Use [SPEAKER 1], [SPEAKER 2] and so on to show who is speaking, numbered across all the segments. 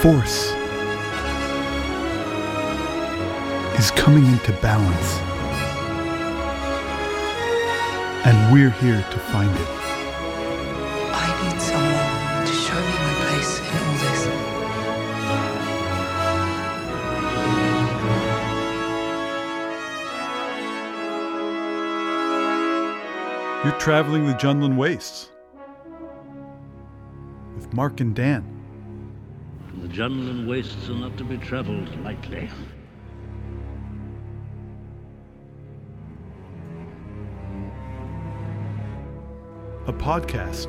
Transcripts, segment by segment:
[SPEAKER 1] Force is coming into balance. And we're here to find it.
[SPEAKER 2] I need someone to show me my place in all this.
[SPEAKER 1] You're traveling the Jundland Wastes with Mark and Dan.
[SPEAKER 3] The Jundland wastes are not to be traveled lightly.
[SPEAKER 1] a podcast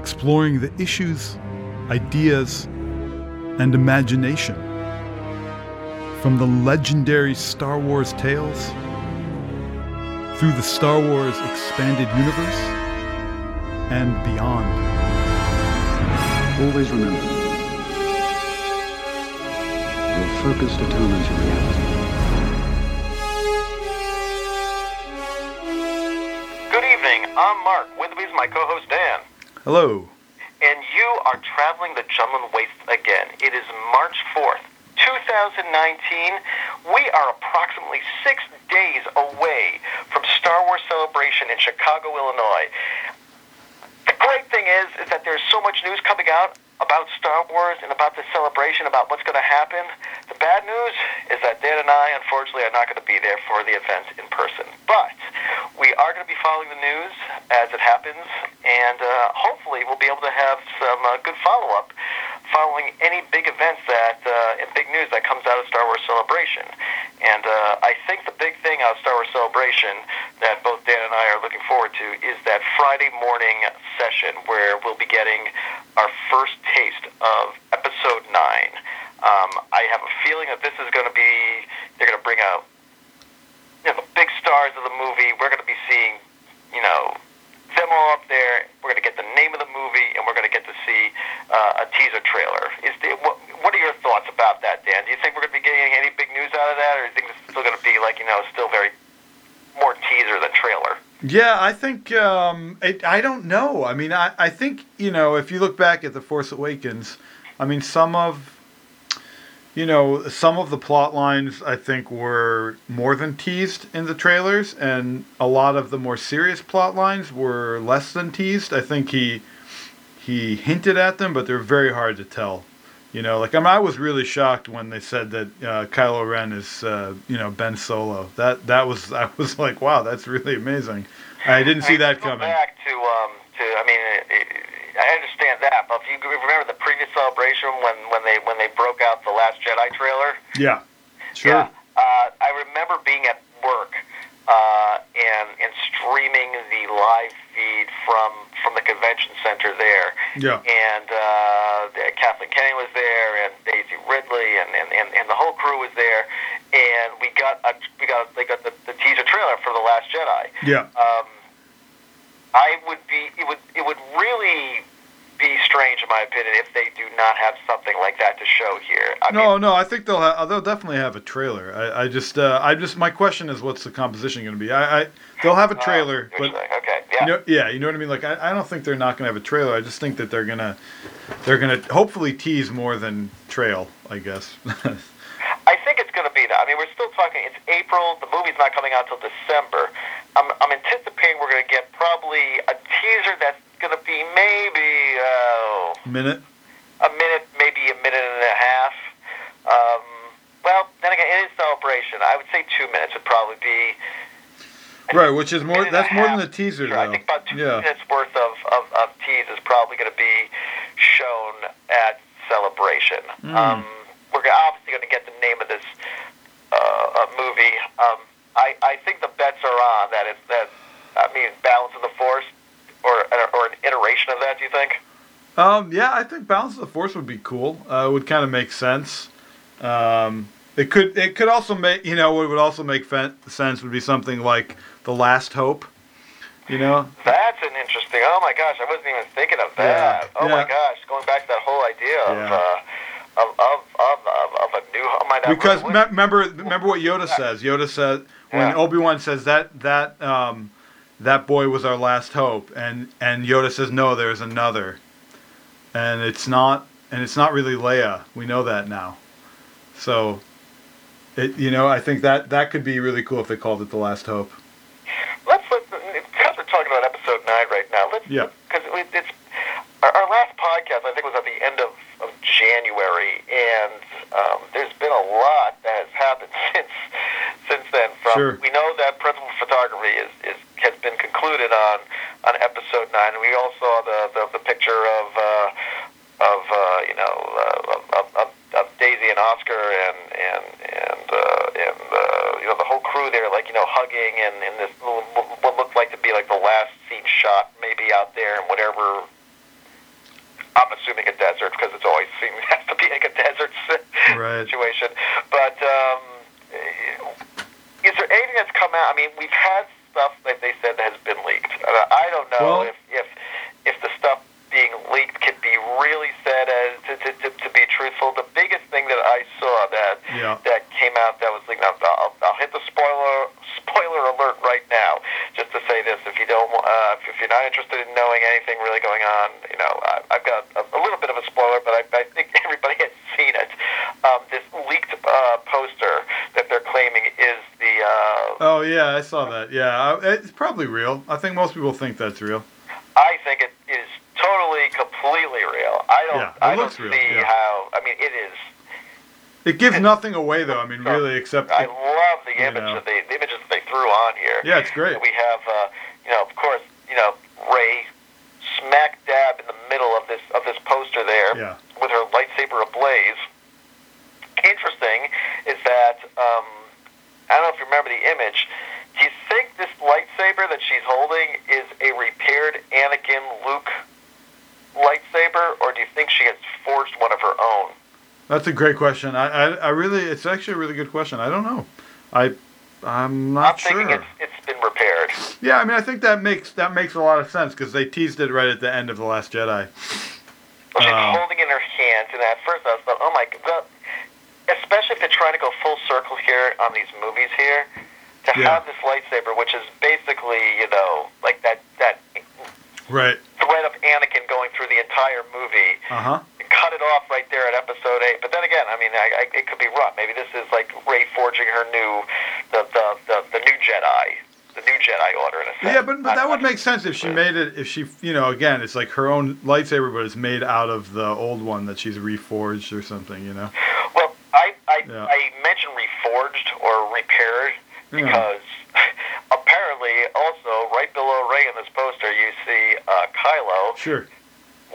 [SPEAKER 1] exploring the issues, ideas, and imagination from the legendary Star Wars tales through the Star Wars expanded universe and beyond.
[SPEAKER 4] Always remember, focus determines your reality.
[SPEAKER 5] Good evening. I'm Mark. With me is my co-host Dan.
[SPEAKER 1] Hello.
[SPEAKER 5] And you are traveling the Jundland Waste again. It is March 4th, 2019. We are approximately six days away from Star Wars Celebration in Chicago, Illinois. The great thing is, is that there's so much news coming out about Star Wars and about the celebration, about what's going to happen. The bad news is that Dan and I, unfortunately, are not going to be there for the event in person. But we are going to be following the news as it happens, and uh, hopefully we'll be able to have some uh, good follow-up following any big events that uh, and big news that comes out of Star Wars Celebration. And uh, I think the big thing out of Star Wars Celebration that both Dan and I are looking forward to is that Friday morning session where we'll be getting our first taste of Episode Nine. Um, I have a feeling that this is going to be they're going to bring out you know, the big stars of the movie. We're going to be seeing, you know, them all up there. We're going to get the name of the movie, and we're going to get to see uh, a teaser trailer. Is the, what, what are your thoughts about that, Dan? Do you think we're going to be getting any big news out of that, or do you think it's still going to be like, you know, still very more teaser than trailer?
[SPEAKER 1] Yeah, I think um, it, I don't know. I mean, I, I think you know if you look back at the Force Awakens, I mean some of you know some of the plot lines I think were more than teased in the trailers, and a lot of the more serious plot lines were less than teased. I think he he hinted at them, but they're very hard to tell. You know, like I, mean, I was really shocked when they said that uh, Kylo Ren is, uh, you know, Ben Solo. That that was I was like, wow, that's really amazing. I didn't see that coming.
[SPEAKER 5] Back to, um, to I mean, it, it, I understand that, but if you remember the previous celebration when, when they when they broke out the Last Jedi trailer,
[SPEAKER 1] Yeah, sure.
[SPEAKER 5] Yeah, uh, I remember being at work uh, and and streaming the live feed from from the convention center there.
[SPEAKER 1] Yeah.
[SPEAKER 5] And uh, Kathleen Kennedy was there, and Daisy Ridley, and, and, and, and the whole crew was there. And we got a we got they got the, the teaser trailer for the Last Jedi.
[SPEAKER 1] Yeah.
[SPEAKER 5] Um, I would be it would it would really be strange in my opinion if they do not have something like that to show here. I
[SPEAKER 1] No,
[SPEAKER 5] mean,
[SPEAKER 1] no, I think they'll have, they'll definitely have a trailer. I, I just uh, I just my question is what's the composition going to be? I, I they'll have a
[SPEAKER 5] uh,
[SPEAKER 1] trailer,
[SPEAKER 5] you're
[SPEAKER 1] but
[SPEAKER 5] okay, yeah.
[SPEAKER 1] you know, yeah, you know what I mean. Like I, I don't think they're not going to have a trailer. I just think that they're gonna they're gonna hopefully tease more than trail. I guess.
[SPEAKER 5] I think it's going to be that. I mean, we're still talking. It's April. The movie's not coming out till December. I'm, I'm anticipating we're going to get probably a teaser that's going to be maybe uh,
[SPEAKER 1] Minute.
[SPEAKER 5] a minute, maybe a minute and a half. Um, well, then again, it is celebration. I would say two minutes would probably be.
[SPEAKER 1] Right, which is more.
[SPEAKER 5] minute and a
[SPEAKER 1] That's more than
[SPEAKER 5] half
[SPEAKER 1] the teaser,
[SPEAKER 5] teaser. I
[SPEAKER 1] though.
[SPEAKER 5] think about two
[SPEAKER 1] Yeah.
[SPEAKER 5] minutes worth of, of, of tease is probably going to be shown at celebration.
[SPEAKER 1] Hmm.
[SPEAKER 5] Um, we're obviously going to get the name of this uh, uh, movie. Um, I, I think the bets are on that it's that. I mean, balance of the force, or or an iteration of that. Do you think?
[SPEAKER 1] Um, yeah, I think Balance of the Force would be cool. Uh, it would kind of make sense. Um, it could it could also make you know what would also make fe- sense would be something like The Last Hope. You know,
[SPEAKER 5] That's an interesting. Oh my gosh, I wasn't even thinking of that.
[SPEAKER 1] Yeah,
[SPEAKER 5] Oh my gosh, going back to that whole idea of
[SPEAKER 1] Yeah.
[SPEAKER 5] uh, of, of, of, of, of a new. My
[SPEAKER 1] because me- remember remember what Yoda says. Yoda says when
[SPEAKER 5] Yeah.
[SPEAKER 1] Obi Wan says that that um, that boy was our last hope, and and Yoda says no, there's another, and it's not and it's not really Leia. We know that now. So, it you know I think that that could be really cool if they called it the Last Hope.
[SPEAKER 5] Let's let because we're talking about episode nine right now. Let's
[SPEAKER 1] Yeah.
[SPEAKER 5] because it, it's our, our last podcast. I think was at the end of, of January, and um, there's been a lot that has happened since since then. From
[SPEAKER 1] Sure.
[SPEAKER 5] we know that principal photography is, is has been concluded on on episode nine. We all saw the the, the picture of uh, of uh, you know uh, of, of, of, of Daisy and Oscar and and and uh, and uh, you know the whole crew there, like you know hugging and in this what looked like to be like the last scene shot, maybe out there and whatever. I'm assuming a desert because it's always seems has to be like a desert
[SPEAKER 1] Right.
[SPEAKER 5] situation. But um, is there anything that's come out? I mean, we've had stuff that they said has been leaked. I don't know
[SPEAKER 1] Well-
[SPEAKER 5] if if if the stuff being leaked could be really said as to, to, to, to be truthful. The biggest thing that I saw that
[SPEAKER 1] Yeah.
[SPEAKER 5] that came out that was leaked. Now, I'll, I'll hit the spoiler spoiler alert right now, just to say this: if you don't, uh, if, you're not interested in knowing anything really going on, you know, I, I've got a, a little bit of a spoiler, but I, I think everybody has seen it. Um, this leaked uh, poster that they're claiming is uh,
[SPEAKER 1] Oh yeah, I saw that. Yeah, it's probably real. I think most people think that's real.
[SPEAKER 5] I think it is totally, completely real. I don't.
[SPEAKER 1] Yeah, it
[SPEAKER 5] I don't
[SPEAKER 1] real,
[SPEAKER 5] see
[SPEAKER 1] yeah.
[SPEAKER 5] how. I mean, it is.
[SPEAKER 1] It gives nothing away though. I mean, really, except
[SPEAKER 5] I love the image
[SPEAKER 1] know.
[SPEAKER 5] that they, the images that they threw on here.
[SPEAKER 1] yeah, it's great.
[SPEAKER 5] We have, uh, you know, of course, you know, Rey smack dab in the middle of this of this poster there
[SPEAKER 1] Yeah.
[SPEAKER 5] with her lightsaber ablaze. Interesting is that um, I don't know if you remember the image. Do you think this lightsaber that she's holding is a repaired Anakin Luke lightsaber, or do you think she has forged one of her own?
[SPEAKER 1] That's a great question. I, I, I really, it's actually a really good question. I don't know. I, I'm not sure.
[SPEAKER 5] I'm thinking
[SPEAKER 1] sure.
[SPEAKER 5] it's, it's been repaired.
[SPEAKER 1] Yeah, I mean, I think that makes that makes a lot of sense because they teased it right at the end of the Last Jedi.
[SPEAKER 5] Well, she's
[SPEAKER 1] Um,
[SPEAKER 5] holding in her hands, and at first I was thought, oh my god, especially if they're trying to go full circle here on these movies here, to
[SPEAKER 1] Yeah.
[SPEAKER 5] have this lightsaber, which is basically, you know, like that that
[SPEAKER 1] Right.
[SPEAKER 5] thread of Anakin going through the entire movie,
[SPEAKER 1] Uh huh.
[SPEAKER 5] and cut it off right there at Episode Eight. But then again, I mean, I, I, it could be wrong. Maybe this is like Rey forging her new, the the the, the new Jedi, the new Jedi Order in a sense.
[SPEAKER 1] Yeah, but but that would make sense if she made it. If she, you know, again, it's like her own lightsaber, but it's made out of the old one that she's reforged or something. You know.
[SPEAKER 5] Well, I I,
[SPEAKER 1] Yeah.
[SPEAKER 5] I mentioned reforged or repaired
[SPEAKER 1] Yeah.
[SPEAKER 5] because apparently also right below Rey in this poster you see uh, Kylo
[SPEAKER 1] Sure.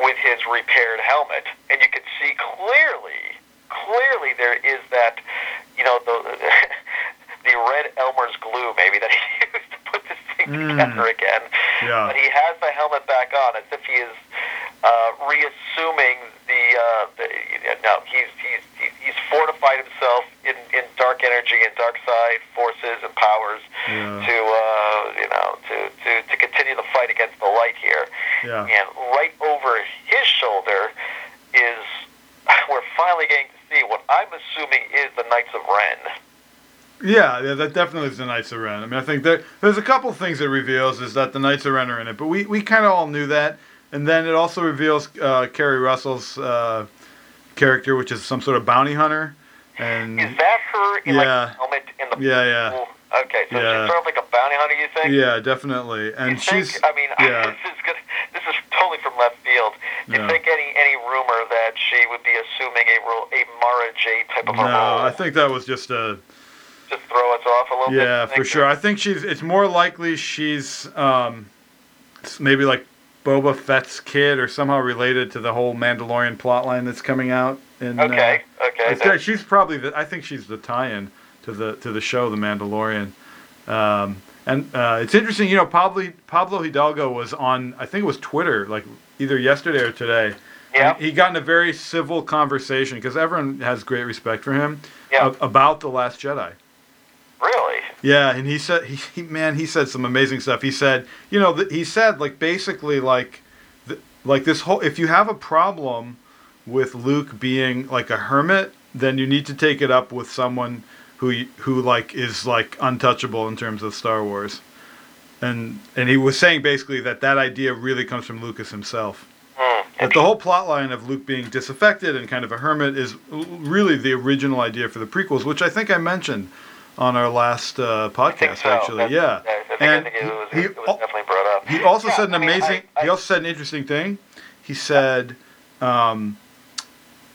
[SPEAKER 5] with his repaired helmet, and you can see clearly, clearly there is that, you know, the the red Elmer's glue maybe that he used to put this thing
[SPEAKER 1] Mm.
[SPEAKER 5] together again.
[SPEAKER 1] Yeah.
[SPEAKER 5] But he has the helmet back on as if he is uh, reassuming the, uh, the. No, he's he's he's, he's fortified himself in, in dark energy and dark side forces and powers
[SPEAKER 1] Yeah.
[SPEAKER 5] to uh, you know to, to to continue the fight against the light here.
[SPEAKER 1] Yeah.
[SPEAKER 5] And right over his shoulder is we're finally getting to see what I'm assuming is the Knights of Ren.
[SPEAKER 1] Yeah, yeah, that definitely is the Knights of Ren. I mean, I think there, there's a couple things it reveals is that the Knights of Ren are in it, but we, we kind of all knew that. And then it also reveals uh, Keri Russell's uh, character, which is some sort of bounty hunter. And
[SPEAKER 5] Is that her in
[SPEAKER 1] Yeah.
[SPEAKER 5] the helmet in the
[SPEAKER 1] Yeah, yeah.
[SPEAKER 5] pool? Okay, so
[SPEAKER 1] Yeah.
[SPEAKER 5] she's sort of like a bounty hunter, you think?
[SPEAKER 1] yeah, definitely. And
[SPEAKER 5] think,
[SPEAKER 1] she's
[SPEAKER 5] I mean,
[SPEAKER 1] yeah.
[SPEAKER 5] this is good. This is totally from left field. Do you
[SPEAKER 1] Yeah.
[SPEAKER 5] think any any rumor that she would be assuming a role, a Mara Jade type of a
[SPEAKER 1] no,
[SPEAKER 5] role?
[SPEAKER 1] I think that was just a
[SPEAKER 5] just throw us off a little bit.
[SPEAKER 1] yeah for sure. I think she's. It's more likely she's um, maybe like Boba Fett's kid or somehow related to the whole Mandalorian plotline that's coming out. In, uh,
[SPEAKER 5] Okay, okay.
[SPEAKER 1] It's. She's probably the. I think she's the tie-in to the to the show, The Mandalorian. Um, and uh, it's interesting, you know, Pablo Pablo Hidalgo was on. I think it was Twitter, like either yesterday or today.
[SPEAKER 5] Yeah.
[SPEAKER 1] He got in a very civil conversation because everyone has great respect for him
[SPEAKER 5] Yeah.
[SPEAKER 1] about the Last Jedi. Yeah, and he said he, he man he said some amazing stuff. He said, you know, th- he said like basically like th- like this whole if you have a problem with Luke being like a hermit, then you need to take it up with someone who who like is like untouchable in terms of Star Wars. And and he was saying basically that that idea really comes from Lucas himself.
[SPEAKER 5] Hmm.
[SPEAKER 1] But the whole plot line of Luke being disaffected and kind of a hermit is really the original idea for the prequels, which I think I mentioned on our last uh, podcast.
[SPEAKER 5] so.
[SPEAKER 1] Actually,
[SPEAKER 5] That's-
[SPEAKER 1] yeah.
[SPEAKER 5] I
[SPEAKER 1] and
[SPEAKER 5] it was,
[SPEAKER 1] he,
[SPEAKER 5] it was definitely brought up.
[SPEAKER 1] he also
[SPEAKER 5] Yeah,
[SPEAKER 1] said an
[SPEAKER 5] I mean,
[SPEAKER 1] amazing.
[SPEAKER 5] I-
[SPEAKER 1] he also said an interesting thing. He said um,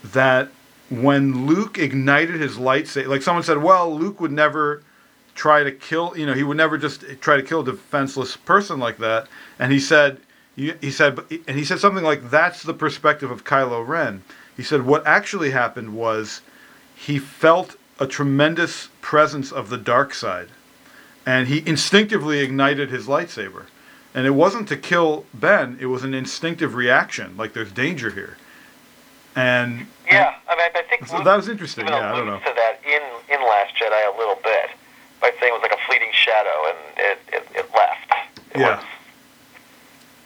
[SPEAKER 1] that when Luke ignited his lightsaber, like someone said, well, Luke would never try to kill. You know, he would never just try to kill a defenseless person like that. And he said, he said, and he said something like, "That's the perspective of Kylo Ren." He said, "What actually happened was he felt a tremendous presence of the dark side." and he instinctively ignited his lightsaber. And it wasn't to kill Ben; it was an instinctive reaction, like there's danger here. And
[SPEAKER 5] Yeah, I mean, I think
[SPEAKER 1] so
[SPEAKER 5] Luke
[SPEAKER 1] that was interesting. Yeah, I don't know.
[SPEAKER 5] to that in in Last Jedi a little bit by saying it was like a fleeting shadow and it it, it left. It
[SPEAKER 1] Yeah.
[SPEAKER 5] was-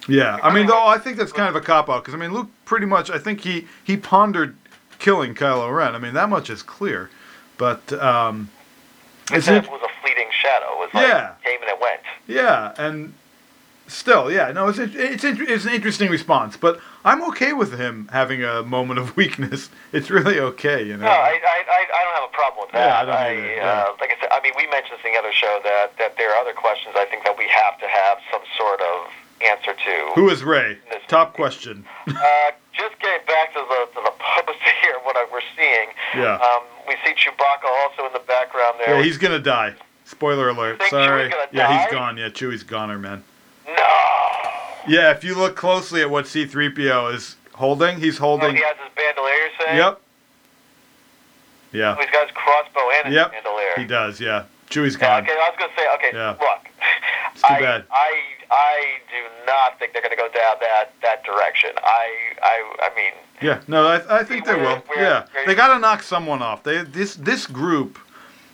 [SPEAKER 1] Yeah, I mean, though I think that's kind of a cop out because I mean, Luke pretty much I think he he pondered killing Kylo Ren. I mean, that much is clear. But um,
[SPEAKER 5] It
[SPEAKER 1] it's
[SPEAKER 5] said
[SPEAKER 1] in-
[SPEAKER 5] it was a fleeting shadow. It was like
[SPEAKER 1] Yeah.
[SPEAKER 5] came and it went.
[SPEAKER 1] Yeah, and still, yeah, no, it's it's it's an interesting response, but I'm okay with him having a moment of weakness. It's really okay, you know.
[SPEAKER 5] No, I, I, I, I don't have a problem with that.
[SPEAKER 1] Yeah, I don't either, yeah.
[SPEAKER 5] uh, like I said, I mean, we mentioned this in the other show that, that there are other questions I think that we have to have some sort of answer to.
[SPEAKER 1] Who is Rey? Top question.
[SPEAKER 5] Uh, just getting back to the to the here, what I, we're seeing.
[SPEAKER 1] Yeah.
[SPEAKER 5] Um, we see Chewbacca also in the background there.
[SPEAKER 1] Yeah, he's gonna die. Spoiler alert. Sorry. Yeah, he's
[SPEAKER 5] die?
[SPEAKER 1] gone. Yeah, Chewie's goner, man.
[SPEAKER 5] no.
[SPEAKER 1] Yeah, if you look closely at what C-3PO is holding, he's
[SPEAKER 5] Oh,
[SPEAKER 1] holding.
[SPEAKER 5] he has his bandolier. You're saying?
[SPEAKER 1] Yep. Yeah.
[SPEAKER 5] Oh, he's got his crossbow and his
[SPEAKER 1] Yep.
[SPEAKER 5] bandolier.
[SPEAKER 1] He does. Yeah. Chewie's
[SPEAKER 5] Yeah,
[SPEAKER 1] gone.
[SPEAKER 5] okay, I was gonna say, okay,
[SPEAKER 1] Yeah.
[SPEAKER 5] look,
[SPEAKER 1] It's too
[SPEAKER 5] I,
[SPEAKER 1] bad.
[SPEAKER 5] I, I do not think they're gonna go down that that direction. I, I, I mean,
[SPEAKER 1] Yeah. No, I, I think they will. Yeah. They got to knock someone off. They this this group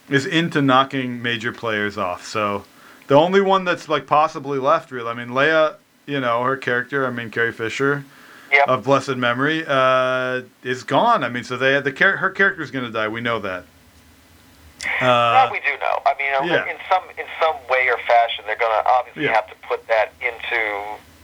[SPEAKER 1] is into knocking major players off. So the only one that's like possibly left, really. I mean, Leia. You know her character. I mean, Carrie Fisher.
[SPEAKER 5] Yep.
[SPEAKER 1] of blessed memory uh, is gone. I mean, so they had the char- her character is going to die. We know that.
[SPEAKER 5] Well,
[SPEAKER 1] Uh,
[SPEAKER 5] we do know. I mean,
[SPEAKER 1] yeah.
[SPEAKER 5] in some in some way or fashion, they're gonna obviously
[SPEAKER 1] Yeah.
[SPEAKER 5] have to put that into,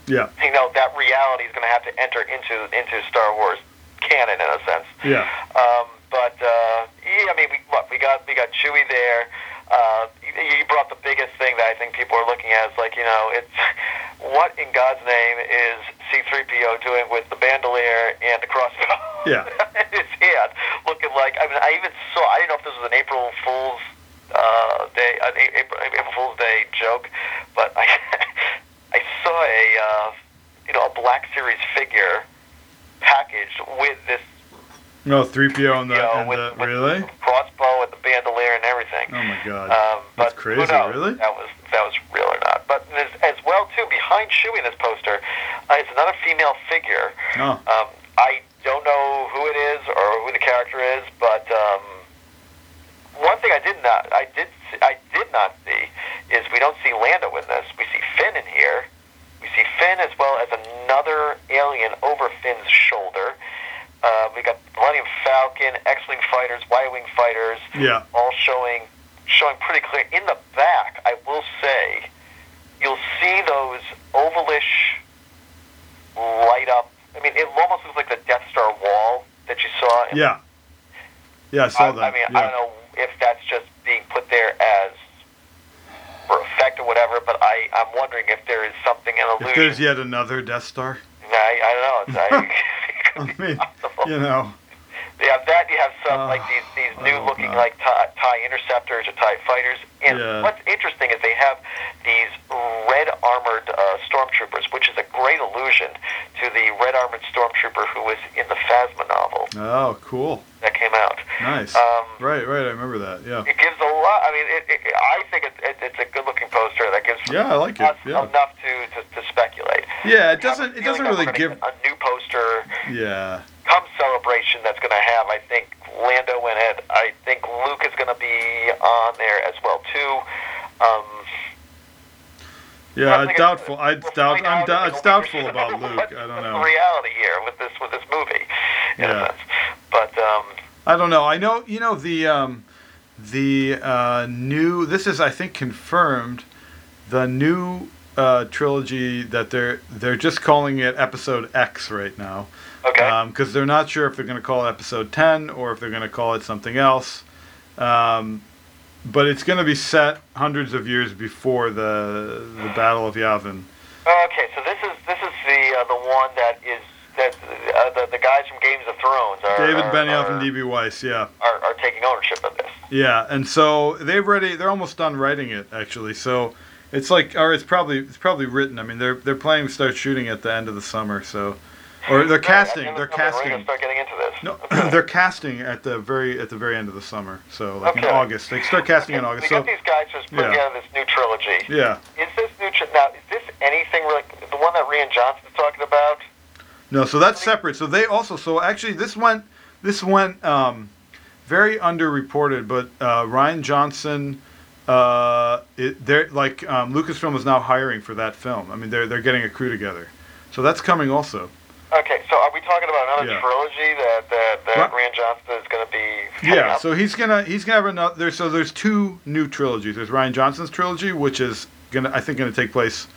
[SPEAKER 1] yeah,
[SPEAKER 5] you know, that reality is gonna have to enter into into Star Wars canon in a sense.
[SPEAKER 1] yeah,
[SPEAKER 5] Um, but uh, yeah, I mean, we, look, we got we got Chewie there. Uh, you, brought the biggest thing that I think people are looking at is like, you know, it's what in God's name is C-3PO doing with the bandolier and the crossbow?
[SPEAKER 1] Yeah.
[SPEAKER 5] in his hand, looking like. I mean, I even saw. I didn't know if this was an April Fool's uh, day, an April, April Fool's Day joke, but I I saw a uh, you know a Black Series figure packaged with this
[SPEAKER 1] no three PO and the, and
[SPEAKER 5] with,
[SPEAKER 1] the
[SPEAKER 5] with
[SPEAKER 1] really.
[SPEAKER 5] crossbow and the bandolier and everything.
[SPEAKER 1] Oh my god,
[SPEAKER 5] Um,
[SPEAKER 1] that's crazy. Really?
[SPEAKER 5] That was that was real or not. But as, as well too, behind Chewie in this poster, uh, is another female figure.
[SPEAKER 1] Oh,
[SPEAKER 5] Um, I don't know who it is or who the character is, but um, one thing I did not I did I did not see is we don't see Lando in this. We see Finn in here. We see Finn as well as another alien over Finn's shoulder. Uh, we got Millennium Falcon, X-wing fighters, Y-wing fighters,
[SPEAKER 1] yeah,
[SPEAKER 5] all showing showing pretty clear. In the back, I will say, you'll see those ovalish light up. I mean, it almost looks like the Death Star wall that you saw. in-
[SPEAKER 1] yeah, yeah. I saw
[SPEAKER 5] I,
[SPEAKER 1] that.
[SPEAKER 5] I mean,
[SPEAKER 1] yeah.
[SPEAKER 5] I don't know if that's just being put there as for effect or whatever, but I I'm wondering if there is something an
[SPEAKER 1] If there's yet another Death Star,
[SPEAKER 5] I, I don't know. It's, I, it
[SPEAKER 1] I
[SPEAKER 5] could be
[SPEAKER 1] mean, you know,
[SPEAKER 5] You have that. You have some
[SPEAKER 1] Oh,
[SPEAKER 5] like these these new looking
[SPEAKER 1] know.
[SPEAKER 5] like tie, tie interceptors or tie fighters. And
[SPEAKER 1] Yeah.
[SPEAKER 5] what's interesting is they have these red armored uh, stormtroopers, which is a great allusion to the red armored stormtrooper who was in the Phasma novel
[SPEAKER 1] oh, cool,
[SPEAKER 5] that came out.
[SPEAKER 1] nice.
[SPEAKER 5] Um,
[SPEAKER 1] right, right. I remember that. Yeah,
[SPEAKER 5] It gives a lot. I mean, it, it, I think it, it, it's a good looking poster that gives
[SPEAKER 1] yeah. I like it. Yeah,
[SPEAKER 5] enough to, to, to speculate.
[SPEAKER 1] Yeah. It
[SPEAKER 5] We have a
[SPEAKER 1] doesn't. It doesn't really give.
[SPEAKER 5] a new poster
[SPEAKER 1] Yeah.
[SPEAKER 5] come celebration that's going to have, I think, Lando in it. I think Luke is going to be on there as well too. Um,
[SPEAKER 1] Yeah,
[SPEAKER 5] I
[SPEAKER 1] doubtful. I
[SPEAKER 5] we'll
[SPEAKER 1] doubt. I'm
[SPEAKER 5] in
[SPEAKER 1] it's doubtful about Luke. I don't know.
[SPEAKER 5] Reality here with this with this movie,
[SPEAKER 1] Yeah.
[SPEAKER 5] But um,
[SPEAKER 1] I don't know. I know. You know the um, the uh, new. This is I think confirmed. The new uh, trilogy that they're they're just calling it Episode X right now.
[SPEAKER 5] Okay.
[SPEAKER 1] because they're not sure if they're going to call it episode 10 or if they're going to call it something else. Um, but it's going to be set hundreds of years before the the Battle of Yavin.
[SPEAKER 5] okay, so this is this is the uh, the one that is that uh, the the guys from Games of Thrones are
[SPEAKER 1] David
[SPEAKER 5] are,
[SPEAKER 1] Benioff
[SPEAKER 5] are,
[SPEAKER 1] and D.B. Weiss, yeah,
[SPEAKER 5] are, are taking ownership of this.
[SPEAKER 1] yeah, and so they've already they're almost done writing it actually. So it's like, or it's probably it's probably written. I mean, they're they're planning to start shooting at the end of the summer. So, or they're casting,
[SPEAKER 5] Right,
[SPEAKER 1] they're casting.
[SPEAKER 5] start getting into this.
[SPEAKER 1] No, they're casting at the very at the very end of the summer. So like in August, they start casting in August.
[SPEAKER 5] We
[SPEAKER 1] August.
[SPEAKER 5] got these guys just put
[SPEAKER 1] Yeah.
[SPEAKER 5] together this new trilogy.
[SPEAKER 1] yeah.
[SPEAKER 5] Is this new tri- now? Is this anything like the one that Rian Johnson's talking about?
[SPEAKER 1] No, so that's separate. So they also so actually this went this went um, very underreported, but uh, Rian Johnson, uh, it, they're like um, Lucasfilm is now hiring for that film. I mean, they're they're getting a crew together, so that's coming also.
[SPEAKER 5] Okay, so are we talking about another
[SPEAKER 1] Yeah.
[SPEAKER 5] trilogy that that, that. Rian Johnson is going to be?
[SPEAKER 1] Yeah,
[SPEAKER 5] up?
[SPEAKER 1] so he's gonna he's gonna have another. There's so there's two new trilogies. There's Rian Johnson's trilogy, which is gonna I think gonna take place,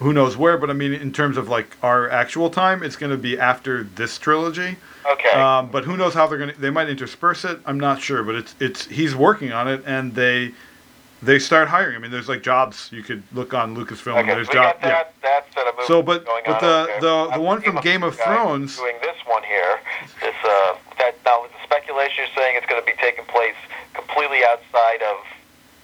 [SPEAKER 1] who knows where, but I mean in terms of like our actual time, it's gonna be after this trilogy.
[SPEAKER 5] okay.
[SPEAKER 1] Um, but who knows how they're gonna? They might intersperse it. I'm not sure, but it's it's he's working on it, and they they start hiring. I mean, there's like jobs you could look on Lucasfilm.
[SPEAKER 5] okay,
[SPEAKER 1] there's
[SPEAKER 5] so we
[SPEAKER 1] job.
[SPEAKER 5] that. That set of movies
[SPEAKER 1] So, but-
[SPEAKER 5] going
[SPEAKER 1] but
[SPEAKER 5] on
[SPEAKER 1] the- the- the one from Game of Thrones-
[SPEAKER 5] doing this one here. This uh, that now the speculation you're saying it's going to be taking place completely outside of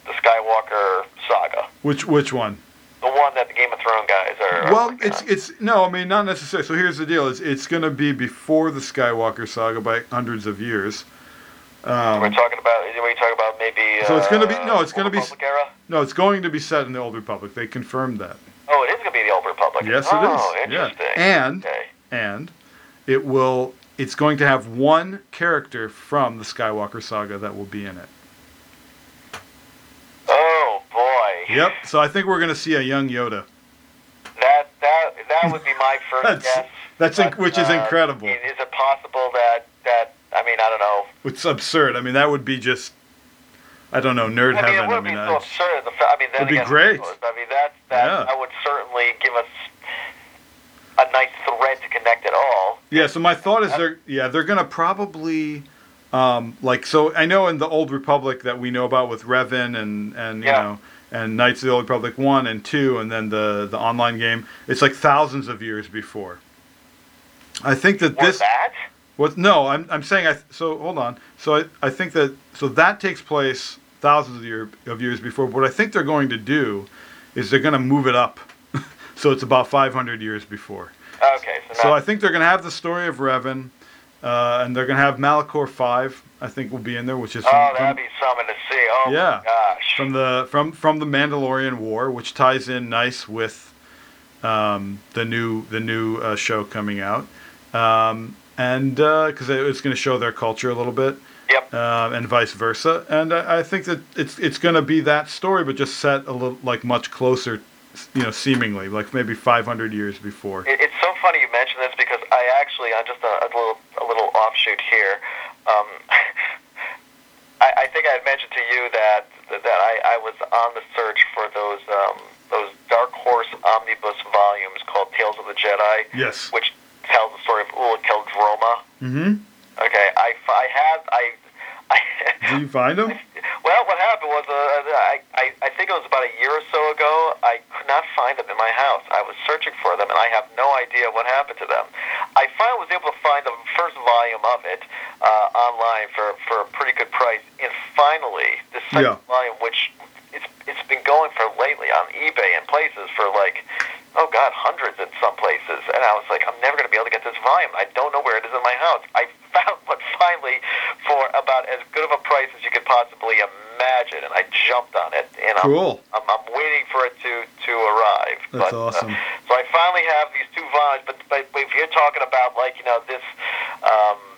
[SPEAKER 5] the Skywalker saga.
[SPEAKER 1] Which which one?
[SPEAKER 5] The one that the Game of Thrones guys are. are
[SPEAKER 1] Well, it's
[SPEAKER 5] on.
[SPEAKER 1] it's no, I mean not necessarily. So here's the deal: it's it's going to be before the Skywalker saga by hundreds of years.
[SPEAKER 5] We're
[SPEAKER 1] Um,
[SPEAKER 5] talking about. We're talking about maybe.
[SPEAKER 1] So it's gonna be-
[SPEAKER 5] uh,
[SPEAKER 1] no, it's gonna be-
[SPEAKER 5] Republic era.
[SPEAKER 1] no, it's going to be set in the Old Republic. They confirmed that.
[SPEAKER 5] Oh, it is going to be the Old Republic.
[SPEAKER 1] Yes, it
[SPEAKER 5] oh,
[SPEAKER 1] is. Yeah.
[SPEAKER 5] interesting.
[SPEAKER 1] And
[SPEAKER 5] okay.
[SPEAKER 1] and it will. It's going to have one character from the Skywalker saga that will be in it.
[SPEAKER 5] Oh boy.
[SPEAKER 1] Yep. So I think we're going to see a young Yoda.
[SPEAKER 5] That that that would be my first
[SPEAKER 1] That's-
[SPEAKER 5] guess.
[SPEAKER 1] that's inc- which is
[SPEAKER 5] uh,
[SPEAKER 1] incredible.
[SPEAKER 5] Is it possible that I mean I don't know.
[SPEAKER 1] It's absurd. I mean, that would be just. I don't know, nerd
[SPEAKER 5] I mean,
[SPEAKER 1] heaven.
[SPEAKER 5] it
[SPEAKER 1] I
[SPEAKER 5] would
[SPEAKER 1] mean,
[SPEAKER 5] be so absurd. The I mean, then
[SPEAKER 1] It'd be great.
[SPEAKER 5] I mean, that that
[SPEAKER 1] Yeah.
[SPEAKER 5] that would certainly give us a nice thread to connect it all.
[SPEAKER 1] Yeah, so my thought is they're yeah they're gonna probably um, like so I know in the Old Republic that we know about with Revan and and you
[SPEAKER 5] Yeah.
[SPEAKER 1] know and Knights of the Old Republic one and two and then the the online game it's like thousands of years before. I think that
[SPEAKER 5] Was
[SPEAKER 1] this
[SPEAKER 5] that?
[SPEAKER 1] What no I'm I'm saying I so hold on so I, I think that so that takes place thousands of year of years before. What I think they're going to do is they're going to move it up so it's about 500 years before.
[SPEAKER 5] Okay, so,
[SPEAKER 1] So I think they're going to have the story of Revan, uh, and they're going to have Malachor Five. I think will be in there, which is from,
[SPEAKER 5] oh,
[SPEAKER 1] from,
[SPEAKER 5] that'd be something to see. Oh
[SPEAKER 1] Yeah.
[SPEAKER 5] my gosh.
[SPEAKER 1] from the from from the Mandalorian War, which ties in nice with um, the new the new uh, show coming out, um, and because it's going to show their culture a little bit.
[SPEAKER 5] Yep.
[SPEAKER 1] Uh, and vice versa, and I, I think that it's it's going to be that story, but just set a little like much closer, you know, seemingly like maybe 500 years before.
[SPEAKER 5] It, it's so funny you mention this because I actually, on just a, a little a little offshoot here, um, I, I think I had mentioned to you that that I, I was on the search for those um, those Dark Horse omnibus volumes called Tales of the Jedi,
[SPEAKER 1] Yes.
[SPEAKER 5] which tells the story of Ulic Qel-Droma.
[SPEAKER 1] Mm-hmm.
[SPEAKER 5] Okay, I, I had I. I
[SPEAKER 1] Did you find them?
[SPEAKER 5] Well, what happened was, uh, I, I, I think it was about a year or so ago, I could not find them in my house. I was searching for them, and I have no idea what happened to them. I finally was able to find the first volume of it uh, online for, for a pretty good price, and finally, the second
[SPEAKER 1] Yeah.
[SPEAKER 5] volume, which it's, it's been going for lately on eBay and places for like, oh God, hundreds in some places. And I was like, I'm never going to be able to get this volume. I don't know where it is in my house. I found one finally for about as good of a price as you could possibly imagine, and I jumped on it. And I'm,
[SPEAKER 1] Cool.
[SPEAKER 5] I'm, I'm waiting for it to, to arrive.
[SPEAKER 1] That's
[SPEAKER 5] but, uh,
[SPEAKER 1] awesome.
[SPEAKER 5] so I finally have these two volumes, but, but if you're talking about like you know this um, this this new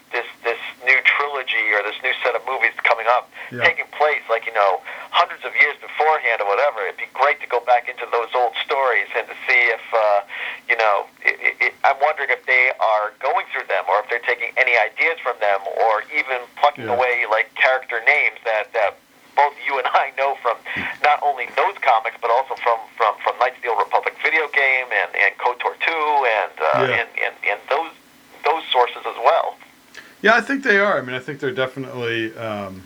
[SPEAKER 5] trilogy or this new set of movies coming up,
[SPEAKER 1] Yeah.
[SPEAKER 5] taking place like you know hundreds of years beforehand or whatever, it'd be great to go back into those old stories and to see if uh, you know. It, it, I'm wondering if they are going through them or if they're taking any ideas from them or even plucking
[SPEAKER 1] Yeah.
[SPEAKER 5] away like character names that that both you and I know from not only those comics, but also from from from Knights of the Old Republic video game and and KOTOR two and uh,
[SPEAKER 1] Yeah.
[SPEAKER 5] and, and and those those sources as well.
[SPEAKER 1] Yeah, I think they are. I mean, I think they're definitely. Um,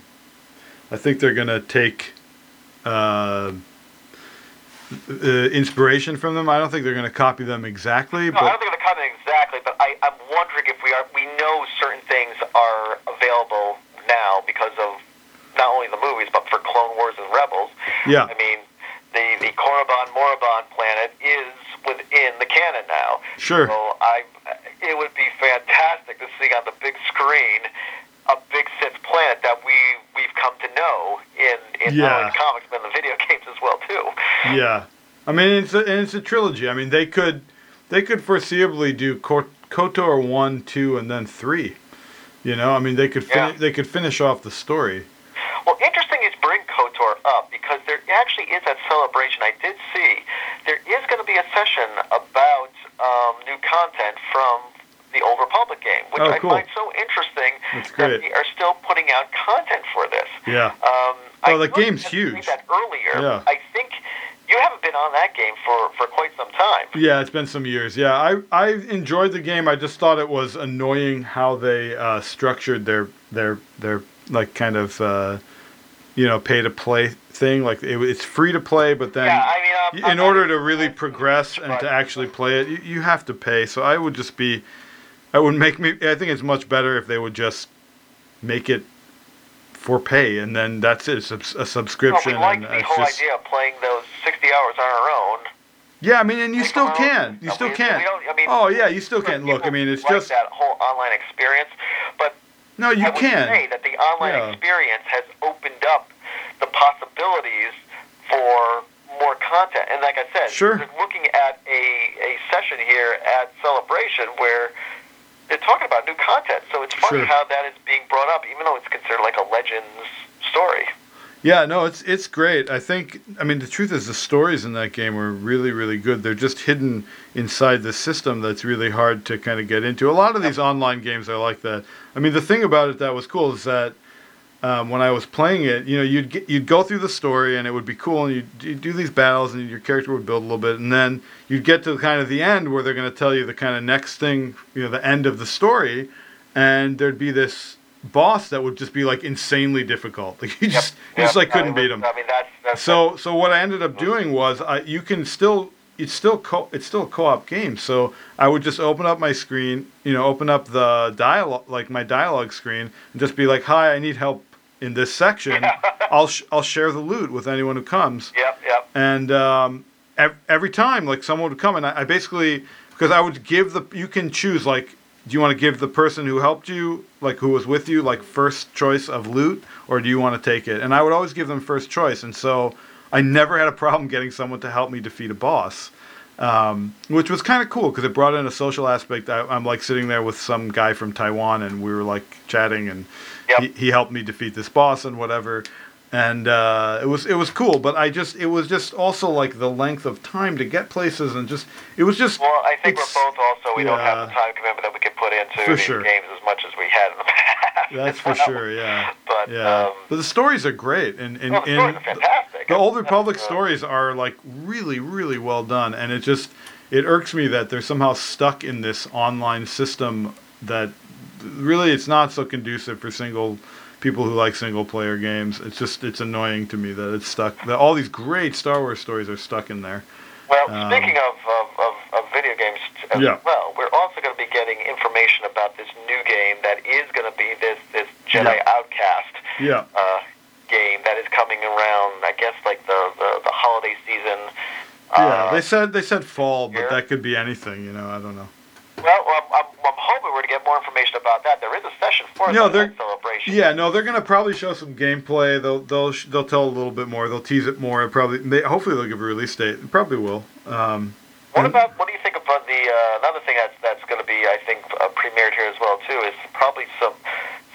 [SPEAKER 1] I think they're gonna take uh, uh, inspiration from them. I don't think they're gonna copy them exactly,
[SPEAKER 5] No, I don't
[SPEAKER 1] but
[SPEAKER 5] think the content exactly, but I, I'm wondering if we are. We know certain things are available now because of not only the movies, but for Clone Wars and Rebels.
[SPEAKER 1] yeah,
[SPEAKER 5] I mean, the the Korriban Moraband planet is within the canon now.
[SPEAKER 1] sure.
[SPEAKER 5] So I, it would be fantastic to see on the big screen a big Sith planet that we we've come to know in in not only
[SPEAKER 1] Yeah.
[SPEAKER 5] the comics but in the video games as well too.
[SPEAKER 1] Yeah, I mean it's a, and it's a trilogy. I mean they could they could foreseeably do Kotor one, two, and then three. You know, I mean they could fin-
[SPEAKER 5] Yeah.
[SPEAKER 1] they could finish off the story.
[SPEAKER 5] Well, interesting is bring KOTOR up because there actually is that celebration. I did see there is going to be a session about um, new content from the Old Republic game, which
[SPEAKER 1] Oh,
[SPEAKER 5] I find so interesting
[SPEAKER 1] That's
[SPEAKER 5] that they are still putting out content for this.
[SPEAKER 1] Yeah.
[SPEAKER 5] Um,
[SPEAKER 1] Oh,
[SPEAKER 5] I
[SPEAKER 1] the game's huge.
[SPEAKER 5] That earlier,
[SPEAKER 1] Yeah.
[SPEAKER 5] I think you haven't been on that game for, for quite some time.
[SPEAKER 1] Yeah, it's been some years. Yeah, I I enjoyed the game. I just thought it was annoying how they uh, structured their their their like kind of uh, you know pay to play thing. Like it, it's free to play, but then
[SPEAKER 5] Yeah, I mean, I'm
[SPEAKER 1] in order to really progress and to actually play it, you, you have to pay. So I would just be, I would make me. I think it's much better if they would just make it for pay, and then that's it. It's a, subscription,
[SPEAKER 5] we like
[SPEAKER 1] and
[SPEAKER 5] the whole
[SPEAKER 1] just
[SPEAKER 5] idea of playing those 60 hours on our own.
[SPEAKER 1] yeah. I mean, and you
[SPEAKER 5] Make
[SPEAKER 1] still can. You
[SPEAKER 5] No,
[SPEAKER 1] still
[SPEAKER 5] we-
[SPEAKER 1] can.
[SPEAKER 5] we I mean,
[SPEAKER 1] Oh yeah, you still can. Look, I mean, it's
[SPEAKER 5] like
[SPEAKER 1] just
[SPEAKER 5] that whole online experience, but
[SPEAKER 1] no. You
[SPEAKER 5] I would
[SPEAKER 1] can.
[SPEAKER 5] say that the online
[SPEAKER 1] Yeah.
[SPEAKER 5] experience has opened up the possibilities for more content. And like I said,
[SPEAKER 1] Sure.
[SPEAKER 5] we're looking at a, a session here at Celebration where they're talking about new content. So it's funny
[SPEAKER 1] Sure.
[SPEAKER 5] how that is being brought up, even though it's considered like a Legends story.
[SPEAKER 1] Yeah, no, it's it's great. I think I mean the truth is the stories in that game were really really good. They're just hidden inside the system that's really hard to kind of get into. A lot of these online games are like that. I mean the thing about it that was cool is that um, when I was playing it, you know, you'd get, you'd go through the story and it would be cool, and you'd, you'd do these battles, and your character would build a little bit, and then you'd get to kind of the end where they're going to tell you the kind of next thing, you know, the end of the story, and there'd be this boss that would just be like insanely difficult. Like you just you just like couldn't
[SPEAKER 5] I mean,
[SPEAKER 1] beat him.
[SPEAKER 5] I mean, that's, that's
[SPEAKER 1] So so what I ended up doing was I you can still it's still co- it's still a co-op game. So I would just open up my screen, you know, open up the dialogue like my dialogue screen and just be like, "Hi, I need help in this section." I'll sh- I'll share the loot with anyone who comes.
[SPEAKER 5] Yep, yep.
[SPEAKER 1] And um, ev- every time, like someone would come, and I, I basically because I would give the you can choose like, do you want to give the person who helped you, like who was with you, like first choice of loot, or do you want to take it? And I would always give them first choice, and so I never had a problem getting someone to help me defeat a boss. Um, which was kind of cool because it brought in a social aspect. I, I'm like sitting there with some guy from Taiwan, and we were like chatting, and
[SPEAKER 5] Yep.
[SPEAKER 1] he, he helped me defeat this boss and whatever and uh, it was it was cool but i just it was just also like the length of time to get places and just it was just
[SPEAKER 5] Well, I think we're both also, we don't have the time commitment that we could put into these
[SPEAKER 1] sure.
[SPEAKER 5] games as much as we had in the past.
[SPEAKER 1] that's for sure yeah
[SPEAKER 5] But,
[SPEAKER 1] yeah
[SPEAKER 5] um,
[SPEAKER 1] but the stories are great and and,
[SPEAKER 5] well, the
[SPEAKER 1] and
[SPEAKER 5] fantastic.
[SPEAKER 1] the old republic
[SPEAKER 5] uh,
[SPEAKER 1] stories are like really really well done and it just it irks me that they're somehow stuck in this online system that really it's not so conducive for single people who like single player games it's just it's annoying to me that it's stuck that all these great star wars stories are stuck in there
[SPEAKER 5] Well,
[SPEAKER 1] Um,
[SPEAKER 5] speaking of, of, of, of video games as
[SPEAKER 1] Yeah.
[SPEAKER 5] well, we're also going to be getting information about this new game that is going to be this, this Jedi
[SPEAKER 1] Yeah.
[SPEAKER 5] Outcast
[SPEAKER 1] yeah
[SPEAKER 5] uh, game that is coming around, I guess, like the, the, the holiday season.
[SPEAKER 1] yeah
[SPEAKER 5] Uh,
[SPEAKER 1] they said they said fall but that could be anything you know i don't know
[SPEAKER 5] Well, I'm, I'm, I'm hoping we're to get more information about that. There is a session for
[SPEAKER 1] No,
[SPEAKER 5] that celebration.
[SPEAKER 1] Yeah, no, they're gonna probably show some gameplay. They'll they'll sh- they'll tell a little bit more. They'll tease it more. And probably, they, hopefully, they'll give a release date. They probably will. Um,
[SPEAKER 5] What about what do you think about the uh, another thing that's that's going to be I think uh, premiered here as well too is probably some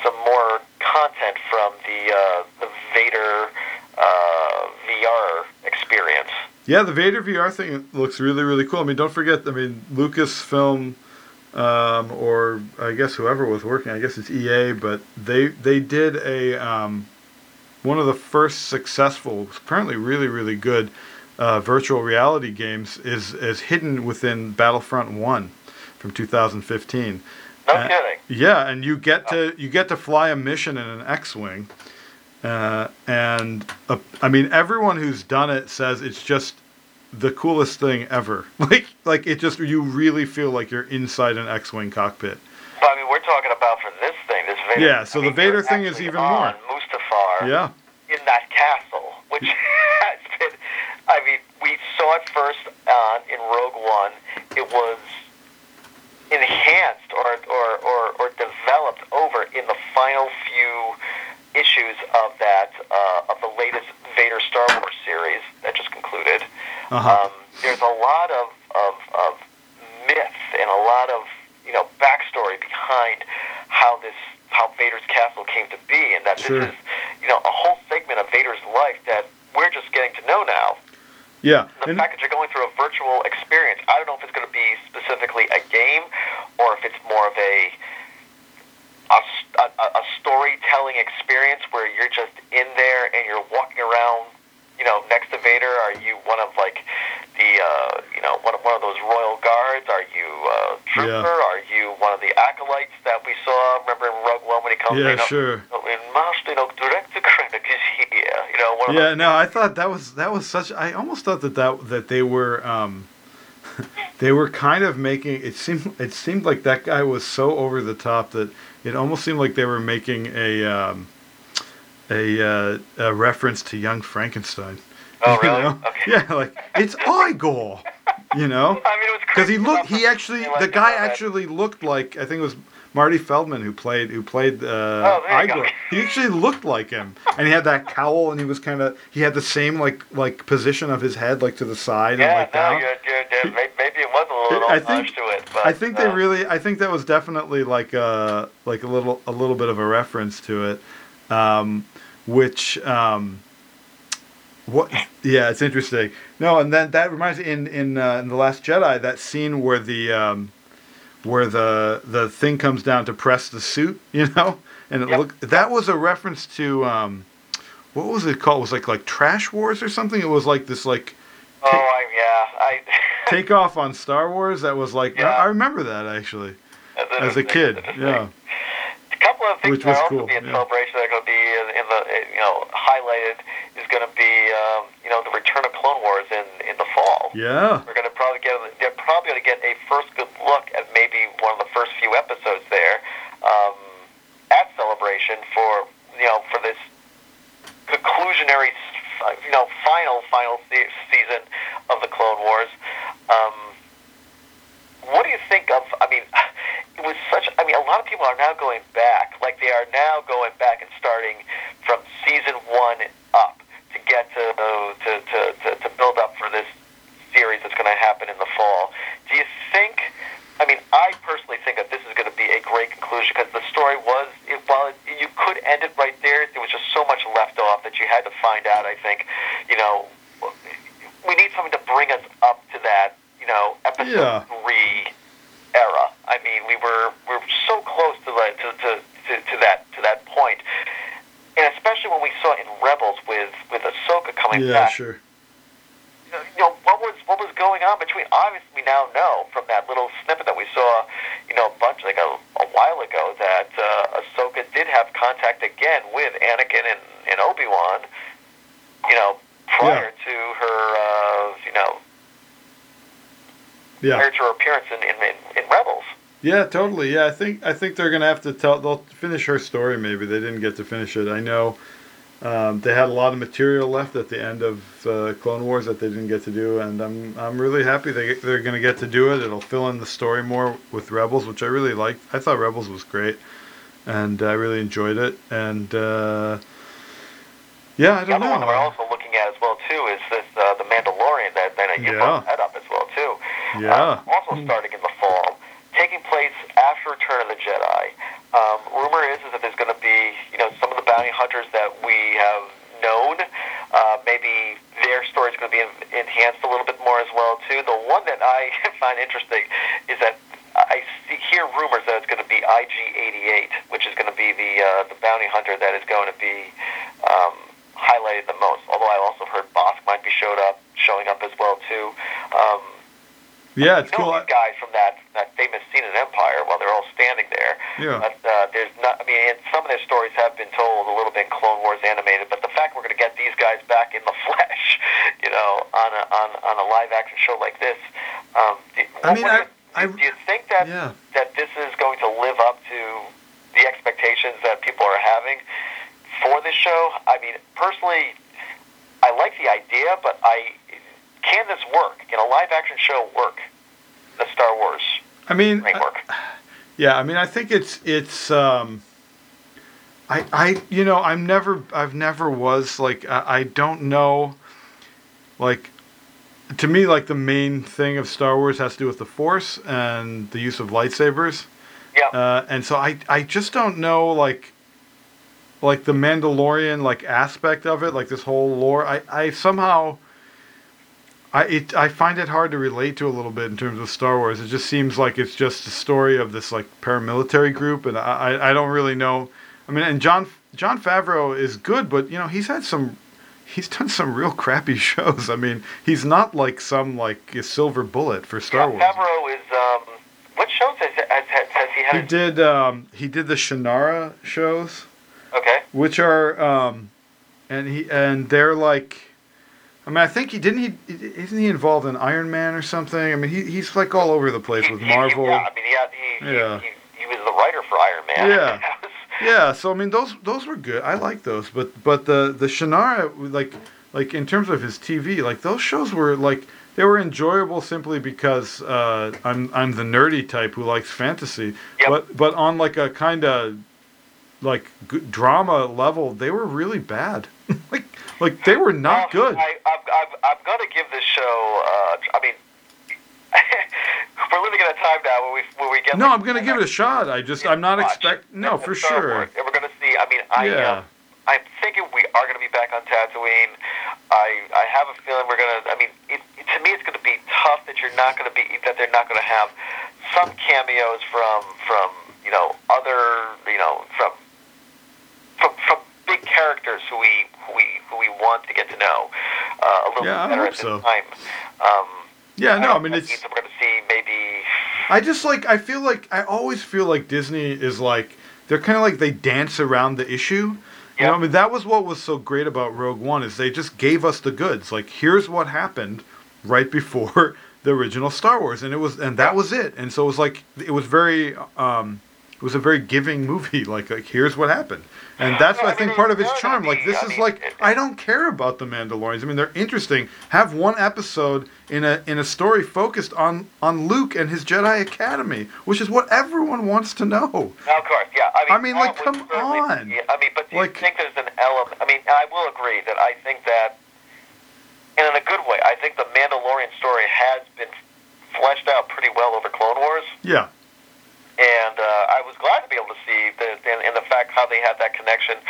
[SPEAKER 5] some more content from the uh, the Vader uh, VR experience.
[SPEAKER 1] Yeah, the Vader VR thing looks really really cool. I mean, don't forget. I mean, Lucasfilm, um, or I guess whoever was working. I guess it's EA, but they they did a um, one of the first successful, apparently really really good uh, virtual reality games is is hidden within Battlefront One from 2015.
[SPEAKER 5] No
[SPEAKER 1] Uh,
[SPEAKER 5] kidding.
[SPEAKER 1] Yeah, and you get to you get to fly a mission in an X-wing, uh, and uh, I mean everyone who's done it says it's just the coolest thing ever. Like like it just you really feel like you're inside an X-wing cockpit.
[SPEAKER 5] But I mean, we're talking about for this thing, this Vader.
[SPEAKER 1] Yeah, so
[SPEAKER 5] I
[SPEAKER 1] the
[SPEAKER 5] mean,
[SPEAKER 1] Vader thing is even
[SPEAKER 5] on
[SPEAKER 1] more.
[SPEAKER 5] Mustafar.
[SPEAKER 1] Yeah,
[SPEAKER 5] in that castle, which has been, I mean, we saw it first on in Rogue One. It was enhanced or, or, or, or developed over in the final few issues of that uh, of the latest Vader Star Wars series that just concluded.
[SPEAKER 1] Uh-huh.
[SPEAKER 5] Um, there's a lot of, of, of myth and a lot of you know backstory behind how this how Vader's castle came to be, and that
[SPEAKER 1] Sure.
[SPEAKER 5] this is you know a whole segment of Vader's life that we're just getting to know now.
[SPEAKER 1] yeah,
[SPEAKER 5] The
[SPEAKER 1] and,
[SPEAKER 5] fact that you're going through a virtual experience, I don't know if it's going to be specifically a game or if it's more of a a storytelling experience where you're just in there and you're walking around, you know, next to Vader. Are you one of like the, uh, you know, one of one of those royal guards? Are you a trooper?
[SPEAKER 1] Yeah.
[SPEAKER 5] Are you one of the acolytes that we saw? Remember in Rogue One when he comes?
[SPEAKER 1] yeah,
[SPEAKER 5] you know,
[SPEAKER 1] sure.
[SPEAKER 5] In Master, you know, direct the Krennic is here. You know, one of
[SPEAKER 1] Yeah,
[SPEAKER 5] those
[SPEAKER 1] no, I thought that was that was such. I almost thought that that that they were um, they were kind of making it seemed it seemed like that guy was so over the top that it almost seemed like they were making a um, a, uh, a reference to Young Frankenstein.
[SPEAKER 5] Oh, really?
[SPEAKER 1] know?
[SPEAKER 5] Okay.
[SPEAKER 1] Yeah, like it's Igor. You know,
[SPEAKER 5] I mean, it was
[SPEAKER 1] because he looked. He actually the guy
[SPEAKER 5] that-
[SPEAKER 1] actually looked like I think it was Marty Feldman who played who played uh,
[SPEAKER 5] Oh, there you go.
[SPEAKER 1] Igor. He actually looked like him, and he had that cowl, and he was kind of he had the same like like position of his head like to the side and
[SPEAKER 5] Yeah,
[SPEAKER 1] like
[SPEAKER 5] no,
[SPEAKER 1] down.
[SPEAKER 5] you're, you're, you're, maybe it was a little
[SPEAKER 1] I think-
[SPEAKER 5] to it. But,
[SPEAKER 1] I think they
[SPEAKER 5] uh,
[SPEAKER 1] really. I think that was definitely like a like a little a little bit of a reference to it, um, which um, what? Yeah, it's interesting. No, and then that reminds me in in uh, in the Last Jedi that scene where the um, where the the thing comes down to press the suit, you know, and it
[SPEAKER 5] Yep.
[SPEAKER 1] look that was a reference to um, what was it called? It was like like Trash Wars or something. It was like this like
[SPEAKER 5] Oh, I, yeah. I,
[SPEAKER 1] take off on Star Wars. That was like
[SPEAKER 5] Yeah.
[SPEAKER 1] I, I remember that actually as a kid. Yeah.
[SPEAKER 5] A couple of things
[SPEAKER 1] Which
[SPEAKER 5] that are also
[SPEAKER 1] cool,
[SPEAKER 5] be in
[SPEAKER 1] yeah.
[SPEAKER 5] celebration that are going to be in, in the in, you know highlighted is going to be um, you know the return of Clone Wars in in the fall.
[SPEAKER 1] Yeah.
[SPEAKER 5] We're going to probably get they're probably going to get a first good look at maybe one of the first few episodes there um, at celebration for you know for this conclusionary you know final final se- season of the Clone Wars. Um, what do you think of? I mean, it was such. I mean, a lot of people are now going back, like they are now going back and starting from season one up to get to to to, to, to build up for this series that's going to happen in the fall. Do you think? I mean, I personally think that this is going to be a great conclusion because the story was, it, while it, you could end it right there, there was just so much left off that you had to find out. I think, you know, we need something to bring us up to that, you know, episode
[SPEAKER 1] Yeah.
[SPEAKER 5] three era. I mean, we were we were so close to that to, to, to, to that to that point, and especially when we saw in Rebels with with Ahsoka coming
[SPEAKER 1] Yeah,
[SPEAKER 5] back
[SPEAKER 1] sure.
[SPEAKER 5] you know what was what was going on between obviously we now know from that little snippet that we saw you know a bunch like a, a while ago that uh, Ahsoka did have contact again with Anakin and, and Obi Wan you know prior to her uh,
[SPEAKER 1] Yeah.
[SPEAKER 5] appearance in, in, in, Rebels
[SPEAKER 1] Yeah, totally. Yeah, I think I think they're gonna have to tell. They'll finish her story. Maybe they didn't get to finish it. I know um, they had a lot of material left at the end of uh, Clone Wars that they didn't get to do, and I'm I'm really happy they they're gonna get to do it. It'll fill in the story more with Rebels, which I really liked. I thought Rebels was great, and I really enjoyed it. And uh, yeah, I don't the
[SPEAKER 5] other one that we're also looking at as well too is this uh, the Mandalorian that, that you
[SPEAKER 1] Yeah.
[SPEAKER 5] brought that up as well too
[SPEAKER 1] Yeah.
[SPEAKER 5] Um, also starting in the fall, taking place after Return of the Jedi. Um, rumor is, is that there's going to be, you know, some of the bounty hunters that we have known. Uh, maybe their story is going to be enhanced a little bit more as well too. The one that I find interesting is that I see, hear rumors that it's going to be IG-88, which is going to be the uh, the bounty hunter that is going to be um, highlighted the most. Although I also heard Bossk might be showed up, showing up as well too. Um,
[SPEAKER 1] Yeah, it's cool.
[SPEAKER 5] these guys from that that famous scene in Empire while they're all standing there.
[SPEAKER 1] Yeah.
[SPEAKER 5] But uh, there's not. I mean, some of their stories have been told a little bit in Clone Wars animated, but the fact we're going to get these guys back in the flesh, you know, on a on, on a live action show like this. Um,
[SPEAKER 1] I mean, I-
[SPEAKER 5] you,
[SPEAKER 1] I-
[SPEAKER 5] do you think that
[SPEAKER 1] Yeah.
[SPEAKER 5] that this is going to live up to the expectations that people are having for this show? I mean, personally, I like the idea, but I can this work? Can a live action show work? The Star Wars
[SPEAKER 1] I mean,
[SPEAKER 5] framework.
[SPEAKER 1] Yeah, I mean, I think it's it's. Um, I I you know I'm never I've never was like I, I don't know, like, to me like the main thing of Star Wars has to do with the Force and the use of lightsabers,
[SPEAKER 5] yeah.
[SPEAKER 1] uh, and so I I just don't know like. Like the Mandalorian like aspect of it, like this whole lore, I, I somehow I it I find it hard to relate to a little bit in terms of Star Wars. It just seems like it's just a story of this like paramilitary group, and I I, I don't really know. I mean, and John Jon Favreau is good, but you know he's had some. He's done some real crappy shows. I mean, he's not like some like a silver bullet for Star
[SPEAKER 5] yeah,
[SPEAKER 1] Wars.
[SPEAKER 5] Favreau is. Um, what shows has, has, has, has he had?
[SPEAKER 1] He did um, he did the Shannara shows,
[SPEAKER 5] Okay.
[SPEAKER 1] which are um, and he and they're like. I mean, I think he didn't. He isn't he involved in Iron Man or something? I mean, he, he's like all over the place
[SPEAKER 5] He-
[SPEAKER 1] with
[SPEAKER 5] he-
[SPEAKER 1] Marvel.
[SPEAKER 5] yeah, I mean, he, had, he,
[SPEAKER 1] Yeah.
[SPEAKER 5] he, he, he was the writer for Iron Man.
[SPEAKER 1] Yeah. Yeah, so I mean those those were good. I like those, but but the the Shannara like like in terms of his TV, like those shows were like they were enjoyable simply because uh, I'm I'm the nerdy type who likes fantasy.
[SPEAKER 5] Yep.
[SPEAKER 1] But but on like a kind of like g- drama level, they were really bad. like like they were not
[SPEAKER 5] Well,
[SPEAKER 1] good.
[SPEAKER 5] I, I'm, I'm, I'm going to give this show. Uh, I mean, we're living in a time now where we where we get.
[SPEAKER 1] No,
[SPEAKER 5] like-
[SPEAKER 1] I'm gonna give it a shot. I just I'm not expect no for sure.
[SPEAKER 5] And we're going to see. I mean, I
[SPEAKER 1] Yeah.
[SPEAKER 5] um, I'm thinking we are going to be back on Tatooine. I I have a feeling we're going to. I mean, it, it, to me, it's going to be tough that you're not going to be that they're not going to have some cameos from from you know other you know from from from big characters who we who we who we want to get to know uh, a little
[SPEAKER 1] Yeah,
[SPEAKER 5] bit better at
[SPEAKER 1] so.
[SPEAKER 5] this time. Um,
[SPEAKER 1] Yeah, no, I
[SPEAKER 5] don't
[SPEAKER 1] mean it's
[SPEAKER 5] we're going to see maybe.
[SPEAKER 1] I just like I feel like I always feel like Disney is like they're kind of like they dance around the issue. You know, I mean that was what was so great about Rogue One is they just gave us the goods. Like here's what happened right before the original Star Wars, and it was and that was it. And so it was like it was very um, was a very giving movie. Like like here's what happened, and that's
[SPEAKER 5] Yeah,
[SPEAKER 1] I
[SPEAKER 5] I
[SPEAKER 1] think
[SPEAKER 5] mean,
[SPEAKER 1] part of its charm.
[SPEAKER 5] gonna
[SPEAKER 1] Like this
[SPEAKER 5] I
[SPEAKER 1] is
[SPEAKER 5] mean,
[SPEAKER 1] like
[SPEAKER 5] it-
[SPEAKER 1] I don't care about the Mandalorians. I mean they're interesting. Have one episode in a in a story focused on on Luke and his Jedi Academy, which is what everyone wants to know.
[SPEAKER 5] Of course, yeah. I mean,
[SPEAKER 1] I mean, like, come on.
[SPEAKER 5] be- I mean, but do
[SPEAKER 1] Like-
[SPEAKER 5] you think there's an element? I mean, I will agree that I think that, and in a good way, I think the Mandalorian story has been fleshed out pretty well over Clone Wars,
[SPEAKER 1] Yeah,
[SPEAKER 5] and uh, I was glad to be able to see the and, and the fact how they had that connection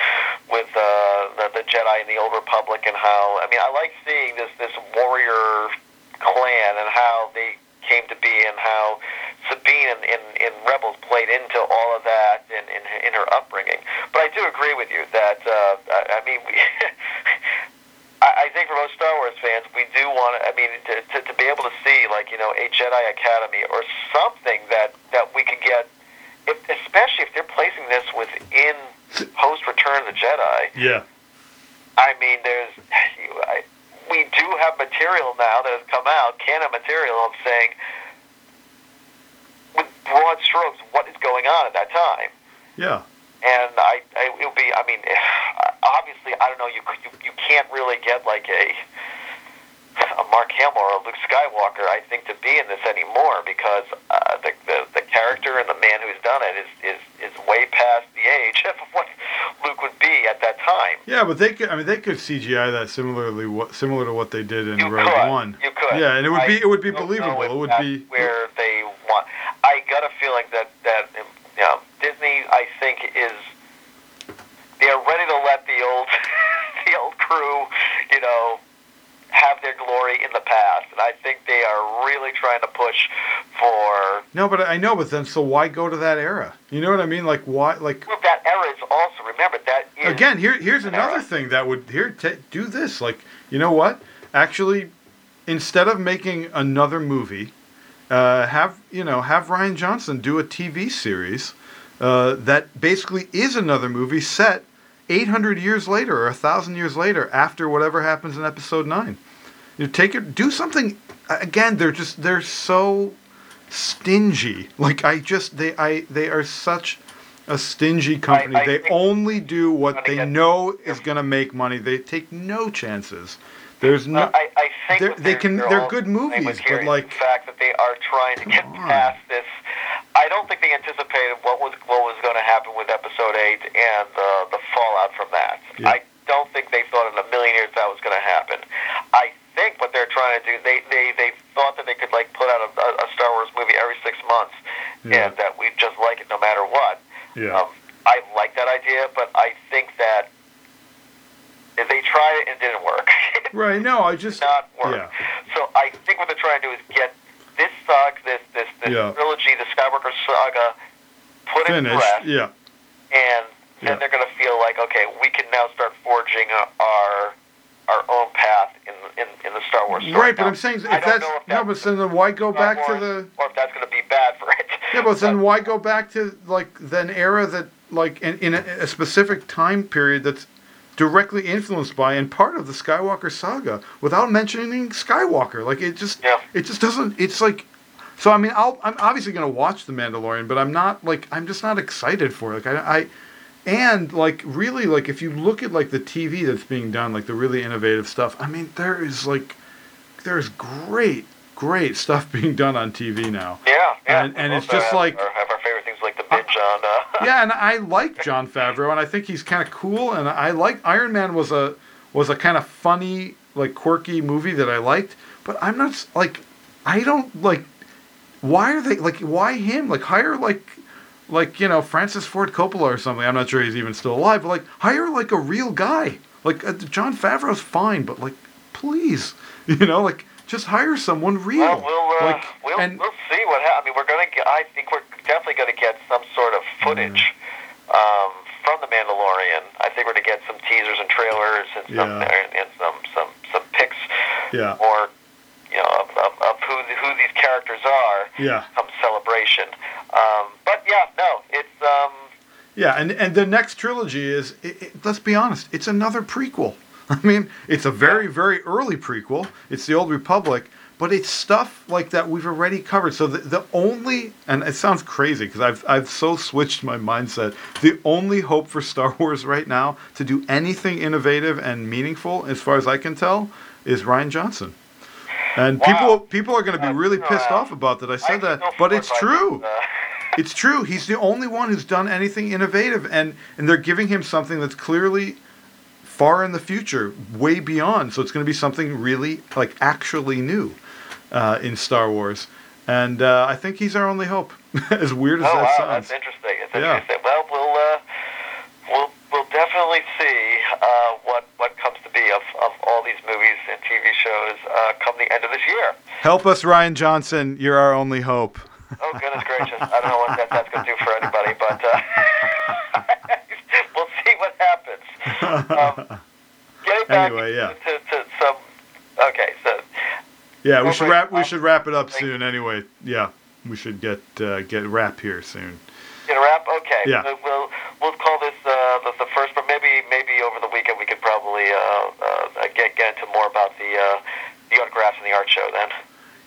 [SPEAKER 5] with uh, the, the Jedi and the Old Republic, and how I mean, I like seeing this this warrior clan and how they came to be, and how Sabine in, in, in Rebels played into all of that in, in, in her upbringing. But I do agree with you that uh, I, I mean we. I think for most Star Wars fans, we do want to. I mean, to, to, to be able to see like you know a Jedi Academy or something that that we could get, if, especially if they're placing this within post Return of the Jedi.
[SPEAKER 1] yeah,
[SPEAKER 5] I mean, there's I, we do have material now that has come out, canon material of saying, with broad strokes, what is going on at that time.
[SPEAKER 1] yeah.
[SPEAKER 5] And I, I it would be. I mean, obviously, I don't know. You you you can't really get like a a Mark Hamill or a Luke Skywalker, I think, to be in this anymore because uh, the, the the character and the man who's done it is is is way past the age of what Luke would be at that time.
[SPEAKER 1] Yeah, but they could. I mean, they could CGI that similarly, what similar to what they did in
[SPEAKER 5] You
[SPEAKER 1] Rogue
[SPEAKER 5] could.
[SPEAKER 1] One.
[SPEAKER 5] You could.
[SPEAKER 1] Yeah, and it would be it would be believable. It would be.
[SPEAKER 5] where they want. I got a feeling that that um, you know, Disney, I think, is they're ready to let the old the old crew, you know, have their glory in the past, I think they are really trying to push for.
[SPEAKER 1] No, but I know. But then, so why go to that era? You know what I mean? Like why? Like
[SPEAKER 5] Well, that era is also remember that
[SPEAKER 1] again, here here's
[SPEAKER 5] an
[SPEAKER 1] another
[SPEAKER 5] era.
[SPEAKER 1] thing that would here ta do this. Like, you know what? Actually, instead of making another movie, uh, have you know have Rian Johnson do a TV series uh, that basically is another movie set 800 years later or 1,000 years later after whatever happens in Episode Nine. You take it, do something. Again, they're just they're so stingy. Like I just they I they are such a stingy company.
[SPEAKER 5] I
[SPEAKER 1] they only do what they know is going to make money. They take no chances. There's no.
[SPEAKER 5] Uh, I, I think
[SPEAKER 1] They're- they can-
[SPEAKER 5] they're
[SPEAKER 1] they're good movies, but, like-
[SPEAKER 5] the fact that they are trying to get
[SPEAKER 1] on.
[SPEAKER 5] past this. I don't think they anticipated what was what was going to happen with Episode Eight and the the fallout from that.
[SPEAKER 1] Yeah.
[SPEAKER 5] I don't think they thought in a million years that was going to happen. I think what they're trying to do, they they they thought that they could like put out a, a, Star Wars movie every six months,
[SPEAKER 1] Yeah.
[SPEAKER 5] and that we'd just like it no matter what.
[SPEAKER 1] yeah.
[SPEAKER 5] Um, I like that idea, but I think that if they tried it and it didn't work.
[SPEAKER 1] right. No, I just.
[SPEAKER 5] not work.
[SPEAKER 1] Yeah.
[SPEAKER 5] So I think what they're trying to do is get this saga, this this this
[SPEAKER 1] Yeah.
[SPEAKER 5] trilogy, the Skywalker saga, put in rest,
[SPEAKER 1] Yeah.
[SPEAKER 5] and then
[SPEAKER 1] Yeah.
[SPEAKER 5] they're going to feel like, okay, we can now start forging our our own path in in, in the Star Wars story.
[SPEAKER 1] Right, but
[SPEAKER 5] Now,
[SPEAKER 1] I'm saying if that's
[SPEAKER 5] if
[SPEAKER 1] no, but then why go back to the
[SPEAKER 5] or if that's going to be bad for it.
[SPEAKER 1] yeah, but then why go back to like an era that like in, in a, a specific time period that's directly influenced by and part of the Skywalker saga without mentioning Skywalker. Like it just
[SPEAKER 5] Yeah.
[SPEAKER 1] it just doesn't. It's like. So I mean, I'll, I'm obviously gonna watch The Mandalorian, but I'm not like I'm just not excited for it. Like I, I and like really like if you look at like the TV that's being done, like the really innovative stuff. I mean, there is like there's great great stuff being done on TV now.
[SPEAKER 5] yeah, yeah.
[SPEAKER 1] And- and it's just
[SPEAKER 5] have
[SPEAKER 1] like-
[SPEAKER 5] have our favorite things like the binge on. Uh,
[SPEAKER 1] yeah, and I like Jon Favreau, and I think he's kind of cool, and I like Iron Man was a was a kind of funny, like quirky movie that I liked, but I'm not like I don't like why are they like why him like hire like like you know Francis Ford Coppola or something. I'm not sure he's even still alive, but like hire like a real guy. Like uh, Jon Favreau's fine, but like please, you know, like just hire someone real.
[SPEAKER 5] Well, we'll, uh,
[SPEAKER 1] like
[SPEAKER 5] we'll,
[SPEAKER 1] and
[SPEAKER 5] we'll see what happens. I mean, we're gonna. Get, I think we're definitely gonna get some sort of footage um, from the Mandalorian. I think we're gonna get some teasers and trailers and some
[SPEAKER 1] Yeah.
[SPEAKER 5] and, and some some some pics
[SPEAKER 1] yeah,
[SPEAKER 5] or you know of, of, of who who these characters are.
[SPEAKER 1] yeah.
[SPEAKER 5] Some celebration. Um, but yeah, no, it's um,
[SPEAKER 1] Yeah, and and the next trilogy is, it, it, let's be honest, it's another prequel. I mean, it's a very very early prequel. It's the Old Republic, but it's stuff like that we've already covered. So the, the only, and it sounds crazy because I've I've so switched my mindset. The only hope for Star Wars right now to do anything innovative and meaningful, as far as I can tell, is Rian Johnson. And
[SPEAKER 5] Wow.
[SPEAKER 1] people people are going to be really pissed off about that. I said that, but it's true.
[SPEAKER 5] uh,
[SPEAKER 1] It's true. He's the only one who's done anything innovative, and and they're giving him something that's clearly far in the future, way beyond. So it's going to be something really like actually new uh, in Star Wars, and uh, I think he's our only hope. as weird as
[SPEAKER 5] oh
[SPEAKER 1] that
[SPEAKER 5] wow,
[SPEAKER 1] sounds.
[SPEAKER 5] that's interesting. It's
[SPEAKER 1] Yeah.
[SPEAKER 5] interesting. Well, we'll uh, we'll we'll definitely see uh, what what comes to be of, of all these movies and TV shows uh, come the end of this year.
[SPEAKER 1] Help us, Rian Johnson. You're our only hope.
[SPEAKER 5] Oh goodness gracious! I don't know what that, that's going to do for anybody, but uh, we'll see what happens. Um, getting back
[SPEAKER 1] Anyway, yeah.
[SPEAKER 5] to, to some. Okay, so
[SPEAKER 1] Yeah, we should wrap. We should wrap it up soon. Anyway, yeah, we should get uh, get wrap here soon.
[SPEAKER 5] get a wrap. Okay,
[SPEAKER 1] Yeah.
[SPEAKER 5] we'll we'll call this uh, the, the first, but maybe maybe over the weekend we could probably uh, uh, get get into more about the uh, the autographs and the art show then.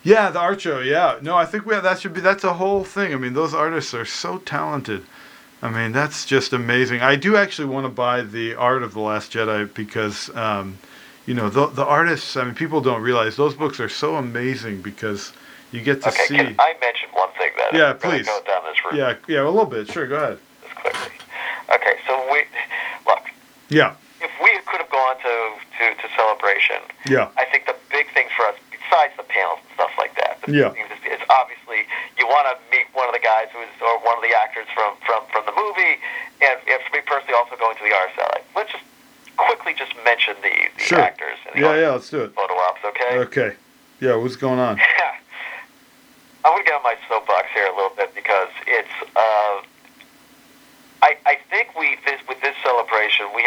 [SPEAKER 1] Yeah, the art show. Yeah, no, I think we have, that should be that's a whole thing. I mean, those artists are so talented. I mean, that's just amazing. I do actually want to buy the art of the Last Jedi because, um, you know, the the artists. I mean, people don't realize those books are so amazing because you get to
[SPEAKER 5] Okay,
[SPEAKER 1] see.
[SPEAKER 5] can I mention one thing then?
[SPEAKER 1] Yeah, please.
[SPEAKER 5] Go down this route
[SPEAKER 1] Yeah, yeah, a little bit. Sure, go ahead.
[SPEAKER 5] just quickly. Okay, so we look.
[SPEAKER 1] Yeah,
[SPEAKER 5] If we could have gone to, to,
[SPEAKER 1] yeah,
[SPEAKER 5] I think the big thing for us, besides the panels and stuff like that,
[SPEAKER 1] Yeah.
[SPEAKER 5] is, is obviously you want to meet one of the guys who's or one of the actors from from, from the movie, and, and for me personally, also going to the RSL. Let's just quickly just mention the, the
[SPEAKER 1] Sure.
[SPEAKER 5] actors and the
[SPEAKER 1] yeah, yeah. Let's do it.
[SPEAKER 5] photo ops, okay?
[SPEAKER 1] Okay. Yeah, what's going on?
[SPEAKER 5] I'm going to get on my soapbox here a little bit because it's. Uh, I, I think we this with this celebration we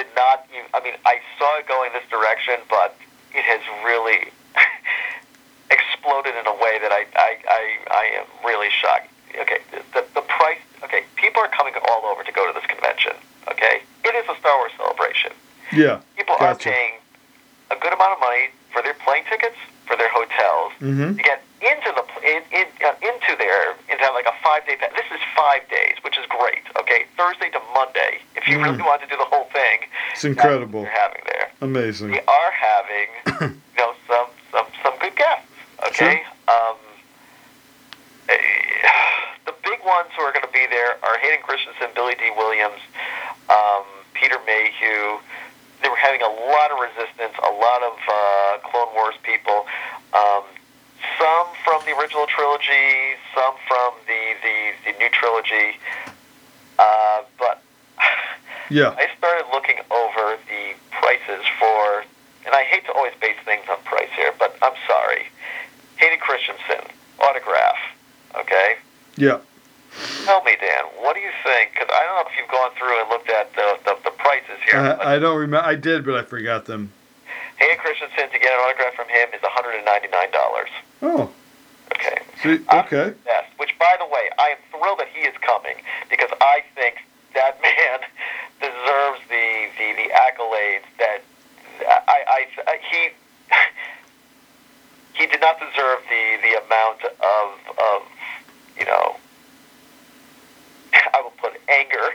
[SPEAKER 5] did not even, I mean, I saw it going this direction, but it has really exploded in a way that I, I, I, I am really shocked. Okay, the, the price, okay, people are coming all over to go to this convention, okay? It is a Star Wars celebration.
[SPEAKER 1] Yeah.
[SPEAKER 5] People
[SPEAKER 1] gotcha.
[SPEAKER 5] are paying a good amount of money for their plane tickets, for their hotels. Mm-hmm. Get into the in, in, uh, into their into like a five day. This is five days, which is great. Okay, Thursday to Monday. If you
[SPEAKER 1] Mm.
[SPEAKER 5] really want to do the whole thing,
[SPEAKER 1] It's incredible.
[SPEAKER 5] You're having there.
[SPEAKER 1] Amazing.
[SPEAKER 5] They are having, you know, some some some good guests. Okay. Um, eh, the big ones who are going to be there are Hayden Christensen, Billy Dee Williams, um, Peter Mayhew. They were having a lot of resistance, a lot of uh, Clone Wars people. Um, some from the original trilogy, some from the the, the new trilogy. Uh, but
[SPEAKER 1] Yeah.
[SPEAKER 5] I started looking over the prices for, and I hate to always base things on price here, but I'm sorry. Hayden Christensen, autograph, okay?
[SPEAKER 1] Yeah.
[SPEAKER 5] Tell me, Dan, what do you think? Because I don't know if you've gone through and looked at the, the, the prices here.
[SPEAKER 1] I, I don't remember. I did, but I forgot them.
[SPEAKER 5] Hayden Christensen, to get an autograph from him, is $199.
[SPEAKER 1] Oh.
[SPEAKER 5] Okay.
[SPEAKER 1] See, okay.
[SPEAKER 5] Yes, which, by the way, I am thrilled that he is coming because I think that man deserves the, the, the accolades that I, I, I he he did not deserve the, the amount of, of you know I will put anger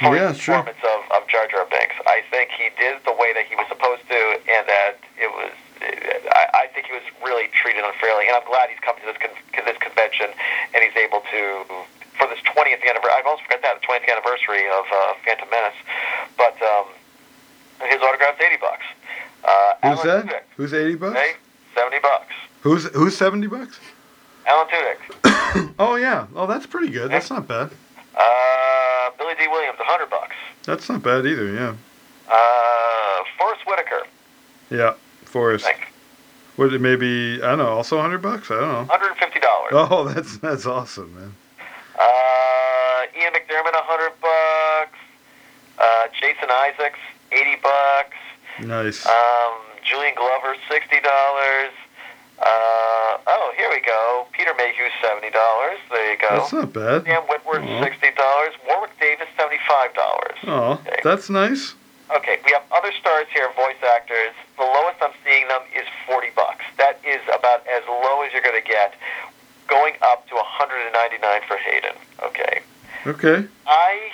[SPEAKER 5] for
[SPEAKER 1] Yeah,
[SPEAKER 5] his
[SPEAKER 1] sure.
[SPEAKER 5] of, of Jar Jar Binks. I think he did the way that he was supposed to, and that it was. I, I think he was really treated unfairly, and I'm glad he's come to this con- to this convention, and he's able to for this 20th anniversary. I almost forgot that the 20th anniversary of uh, Phantom Menace, but um, his autograph's 80 bucks. Uh,
[SPEAKER 1] Who's
[SPEAKER 5] Alan
[SPEAKER 1] that?
[SPEAKER 5] Tudyk,
[SPEAKER 1] Who's eighty bucks?
[SPEAKER 5] okay, 70 bucks.
[SPEAKER 1] Who's who's seventy bucks?
[SPEAKER 5] Alan Tudyk.
[SPEAKER 1] Oh yeah. Oh, that's pretty good. That's not bad.
[SPEAKER 5] Uh, Billy Dee Williams, a 100 bucks.
[SPEAKER 1] That's not bad either. Yeah.
[SPEAKER 5] Uh, Forest Whitaker,
[SPEAKER 1] Yeah.
[SPEAKER 5] Forest.
[SPEAKER 1] Would it maybe I don't know? Also hundred bucks? I don't know.
[SPEAKER 5] $150.
[SPEAKER 1] Oh, that's that's awesome, man.
[SPEAKER 5] Uh, Ian McDiarmid, 100 bucks. Uh, Jason Isaacs, 80 bucks.
[SPEAKER 1] Nice.
[SPEAKER 5] Um, Julian Glover, $60. Uh, oh, here we go. Peter Mayhew, $70. There you go.
[SPEAKER 1] That's not bad.
[SPEAKER 5] Sam Witwer,
[SPEAKER 1] Aw.
[SPEAKER 5] $60. Warwick Davis, $75.
[SPEAKER 1] Oh, that's nice.
[SPEAKER 5] Okay, we have other stars here, voice actors. The lowest I'm seeing them is 40 bucks. That is about as low as you're going to get, going up to 199 for Hayden. Okay.
[SPEAKER 1] Okay.
[SPEAKER 5] I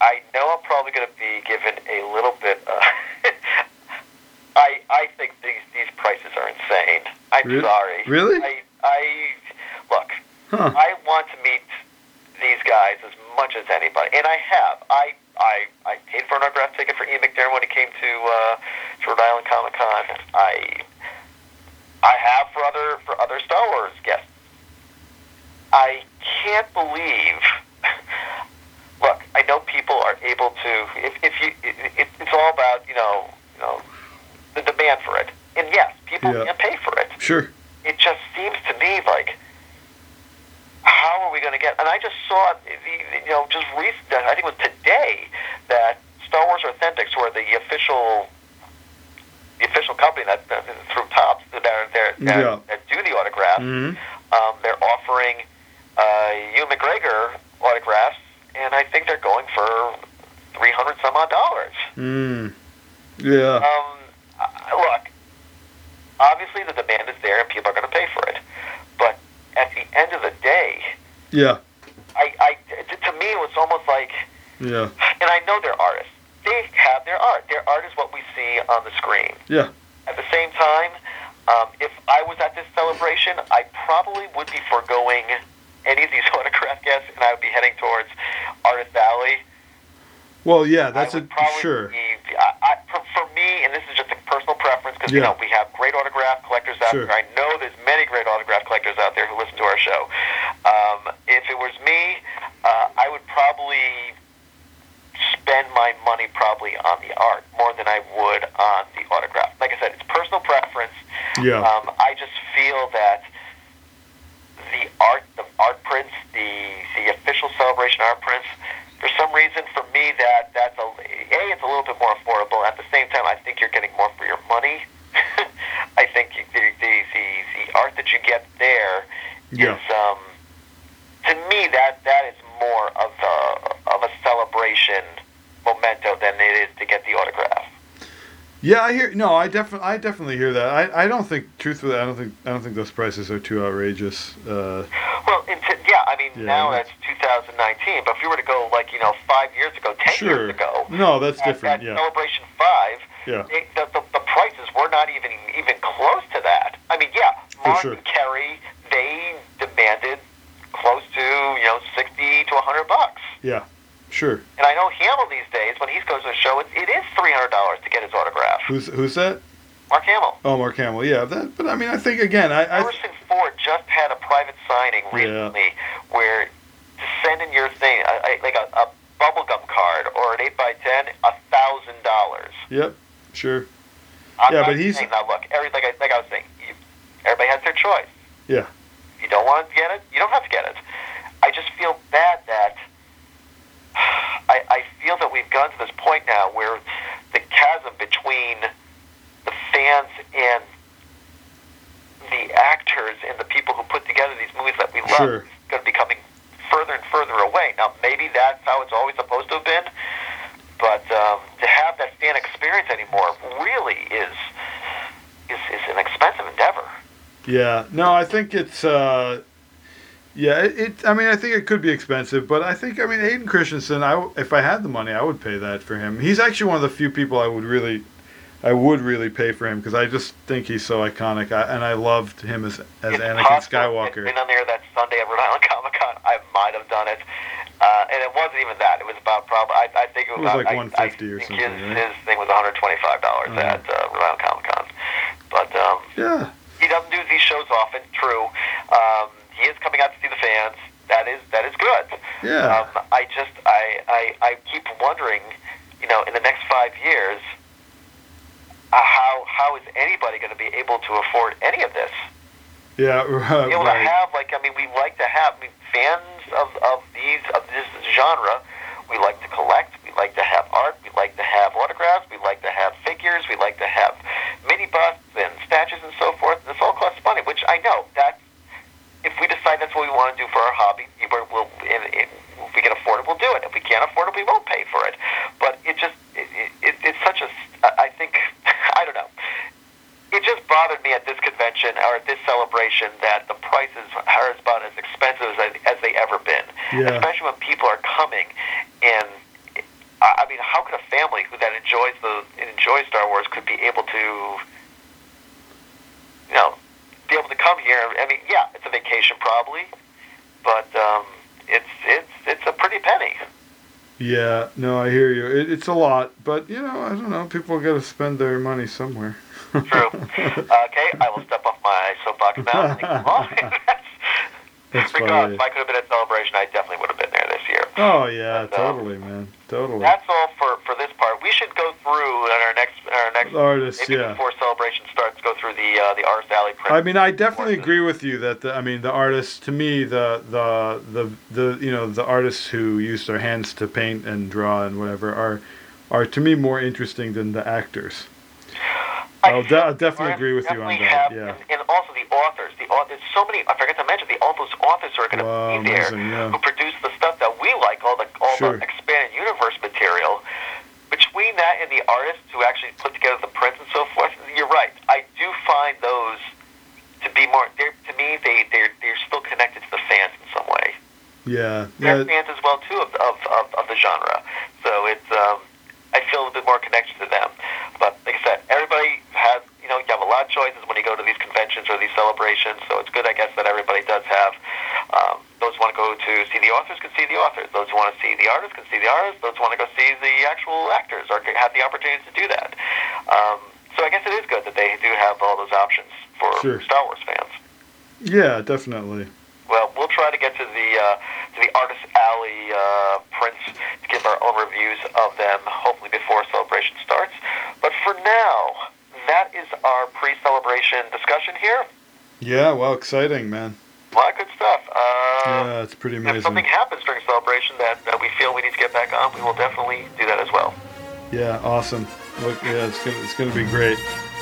[SPEAKER 5] I know I'm probably going to be given a little bit. Uh, I I think these these prices are insane. I'm
[SPEAKER 1] Re-
[SPEAKER 5] sorry.
[SPEAKER 1] really?
[SPEAKER 5] I I look.
[SPEAKER 1] Huh.
[SPEAKER 5] I want to meet these guys as much as anybody, and I have. I I I paid for an autograph ticket for Ian McDiarmid when he came to uh, to Rhode Island Comic Con. I I have for other for other Star Wars guests. I can't believe. Look, I know people are able to. If, if you, it, it, it's all about you know, you know, the demand for it. And yes, people
[SPEAKER 1] Yeah.
[SPEAKER 5] can pay for it.
[SPEAKER 1] Sure.
[SPEAKER 5] It just seems to me like, how are we going to get? And I just saw, the, you know, just recent. I think it was today that Star Wars Authentics, who are the official, the official company that, that through Topps that that,
[SPEAKER 1] Yeah.
[SPEAKER 5] that do the autographs
[SPEAKER 1] hmm
[SPEAKER 5] um, they're offering uh, Ewan McGregor autographs, and I think they're going for three hundred some odd dollars.
[SPEAKER 1] Mm. Yeah.
[SPEAKER 5] Um, look, obviously the demand is there, and people are going to pay for it. But at the end of the day,
[SPEAKER 1] Yeah.
[SPEAKER 5] I, I to me, it was almost like,
[SPEAKER 1] Yeah.
[SPEAKER 5] and I know they're artists. They have their art. Their art is what we see on the screen.
[SPEAKER 1] Yeah.
[SPEAKER 5] At the same time, um, if I was at this celebration, I probably would be foregoing any of these autograph guests, and I would be heading towards Artist Alley.
[SPEAKER 1] Well, yeah. That's a sure.
[SPEAKER 5] Be, I, I, for, for me, and this is just a personal preference, because you know we have great autograph collectors out
[SPEAKER 1] Sure.
[SPEAKER 5] there. I know there's many great autograph collectors out there who listen to our show. Um, if it was me, uh, I would probably spend my money probably on the art more than I would on the autograph. Like I said, it's personal preference.
[SPEAKER 1] Yeah.
[SPEAKER 5] Um, I just feel that the art, the art prints, the the official celebration art prints, for some reason, for me, that that's a a it's a little bit more affordable. At the same time, I think you're getting more for your money. I think the, the the the art that you get there is
[SPEAKER 1] Yeah.
[SPEAKER 5] um, to me that that is more of a of a celebration memento than it is to get the autograph.
[SPEAKER 1] Yeah, I hear. No, I definitely, I definitely hear that. I, I don't think, truthfully, I don't think, I don't think those prices are too outrageous. Uh,
[SPEAKER 5] Well, into, yeah, I mean
[SPEAKER 1] Yeah,
[SPEAKER 5] now
[SPEAKER 1] that's-
[SPEAKER 5] that's 2019, but if you were to go like you know five years ago, ten
[SPEAKER 1] sure.
[SPEAKER 5] years ago,
[SPEAKER 1] No, that's
[SPEAKER 5] at,
[SPEAKER 1] different.
[SPEAKER 5] at
[SPEAKER 1] Yeah.
[SPEAKER 5] Celebration Five,
[SPEAKER 1] Yeah.
[SPEAKER 5] it, the, the the prices were not even even close to that. I mean, yeah, Mark
[SPEAKER 1] sure.
[SPEAKER 5] and Carrie they demanded close to you know 60 to 100 bucks.
[SPEAKER 1] Yeah. Sure.
[SPEAKER 5] And I know Hamill these days, when he goes to a show, it, it is three hundred dollars to get his autograph.
[SPEAKER 1] Who's who's that?
[SPEAKER 5] Mark Hamill.
[SPEAKER 1] Oh, Mark Hamill. Yeah. That. But I mean, I think again, I. I
[SPEAKER 5] Harrison Ford just had a private signing
[SPEAKER 1] Yeah.
[SPEAKER 5] recently where to send in your thing, a, a, like a, a bubblegum card or an 8 by 10 a thousand dollars.
[SPEAKER 1] yep. Sure.
[SPEAKER 5] I'm
[SPEAKER 1] Yeah,
[SPEAKER 5] not
[SPEAKER 1] but he's-
[SPEAKER 5] saying, now look, every, like, I, like I was saying, you, everybody has their choice.
[SPEAKER 1] Yeah.
[SPEAKER 5] If you don't want to get it, you don't have to get it. I just feel bad that I, I feel that we've gone to this point now where the chasm between fans and the actors and the people who put together these movies that we love
[SPEAKER 1] Sure.
[SPEAKER 5] is going to be coming further and further away. Now, maybe that's how it's always supposed to have been, but um, to have that fan experience anymore really is is, is an expensive endeavor.
[SPEAKER 1] Yeah. No, I think it's. uh yeah, it, it. I mean, I think it could be expensive, but I think, I mean, Hayden Christensen. I, if I had the money, I would pay that for him. He's actually one of the few people I would really, I would really pay for him because I just think he's so iconic, I, and I loved him as as
[SPEAKER 5] It's
[SPEAKER 1] Anakin
[SPEAKER 5] possible
[SPEAKER 1] Skywalker.
[SPEAKER 5] It's been on there that Sunday at Rhode Island Comic Con. I might have done it, uh, and it wasn't even that. It was about probably. I, I think it was,
[SPEAKER 1] It was like
[SPEAKER 5] I,
[SPEAKER 1] 150
[SPEAKER 5] I
[SPEAKER 1] or something,
[SPEAKER 5] His,
[SPEAKER 1] right?
[SPEAKER 5] his thing was 125 dollars
[SPEAKER 1] Oh.
[SPEAKER 5] at uh, Rhode Island Comic Con, but um,
[SPEAKER 1] yeah.
[SPEAKER 5] he doesn't do these shows often. True, um, he is coming out to see the fans. That is that is good.
[SPEAKER 1] Yeah.
[SPEAKER 5] Um, I just I, I I keep wondering, you know, in the next five years, uh, how how is anybody going to be able to afford any of this?
[SPEAKER 1] Yeah. Right.
[SPEAKER 5] be able to have like I mean we like to have I mean, fans of, of these of this genre. We like to collect. We like to have art. We like to have autographs. We like to have figures. We like to have mini busts and statues and so forth. And this all costs money, which I know that if we decide that's what we want to do for our hobby, we'll, if we can afford it, we'll do it. If we can't afford it, we won't pay for it. But it just it, it, it's such a I think I don't know it just bothered me at this convention or at this celebration that the prices are about as expensive as, as they ever been.
[SPEAKER 1] Yeah.
[SPEAKER 5] Especially when people are coming, and I I mean, how could a family who that enjoys the enjoys Star Wars could be able to, you know, be able to come here? I mean, yeah, it's a vacation probably, but um, it's it's it's a pretty penny.
[SPEAKER 1] Yeah. No, I hear you. It, it's a lot, but you know, I don't know. People got to spend their money somewhere.
[SPEAKER 5] True. okay, I will step off my soapbox now. and move on.
[SPEAKER 1] That's
[SPEAKER 5] because
[SPEAKER 1] funny.
[SPEAKER 5] if I could have been at Celebration, I definitely would have been there this year.
[SPEAKER 1] Oh yeah,
[SPEAKER 5] And, uh,
[SPEAKER 1] totally, man. Totally.
[SPEAKER 5] That's all for, for this should go through in our next our next
[SPEAKER 1] Artists,
[SPEAKER 5] maybe
[SPEAKER 1] yeah.
[SPEAKER 5] before celebration starts. Go through the uh, the Artist Alley.
[SPEAKER 1] I mean, I definitely agree with you that the, I mean the artists to me the the the the you know the artists who use their hands to paint and draw and whatever are are to me more interesting than the actors.
[SPEAKER 5] I
[SPEAKER 1] I'll de- I'll definitely agree with you on that,
[SPEAKER 5] Have,
[SPEAKER 1] yeah.
[SPEAKER 5] and, and also the authors. The authors. So many. I forgot to mention the all those authors who are going to
[SPEAKER 1] Wow,
[SPEAKER 5] be there
[SPEAKER 1] amazing, yeah.
[SPEAKER 5] who produce the stuff that we like, all the all
[SPEAKER 1] Sure.
[SPEAKER 5] the expanded universe material. Between that and the artists who actually put together the prints and so forth, you're right. I do find those to be more. They're, to me, they they're they're still connected to the fans in some way.
[SPEAKER 1] Yeah,
[SPEAKER 5] they're
[SPEAKER 1] yeah,
[SPEAKER 5] fans as well too of, of, of, of the genre. So it's um, I feel a bit more connection to them. But like I said, everybody has you know you have a lot of choices when you go to these conventions or these celebrations. So it's good, I guess, that everybody does have. Um, those who want to go to see the authors can see the authors. Those who want to see the artists can see the artists. Those who want to go see the actual actors or have the opportunity to do that. Um, so I guess it is good that they do have all those options for
[SPEAKER 1] Sure.
[SPEAKER 5] Star Wars fans.
[SPEAKER 1] yeah, definitely.
[SPEAKER 5] Well, we'll try to get to the uh, to the Artist Alley uh, prints to give our own reviews of them, hopefully before celebration starts. But for now, that is our pre-celebration discussion here.
[SPEAKER 1] Yeah, well, exciting, man.
[SPEAKER 5] A lot of good stuff. Uh,
[SPEAKER 1] Yeah, it's pretty amazing.
[SPEAKER 5] if something happens during celebration that, that we feel we need to get back on, we will definitely do that as well.
[SPEAKER 1] Yeah, awesome. Look, yeah, it's gonna it's gonna be great.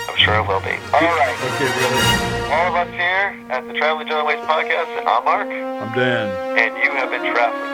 [SPEAKER 5] I'm sure it will be. All right.
[SPEAKER 1] Okay, really.
[SPEAKER 5] All of us here at the Traveling Waste podcast, I'm Mark,
[SPEAKER 1] I'm Dan.
[SPEAKER 5] and you have been traveling the John Waste.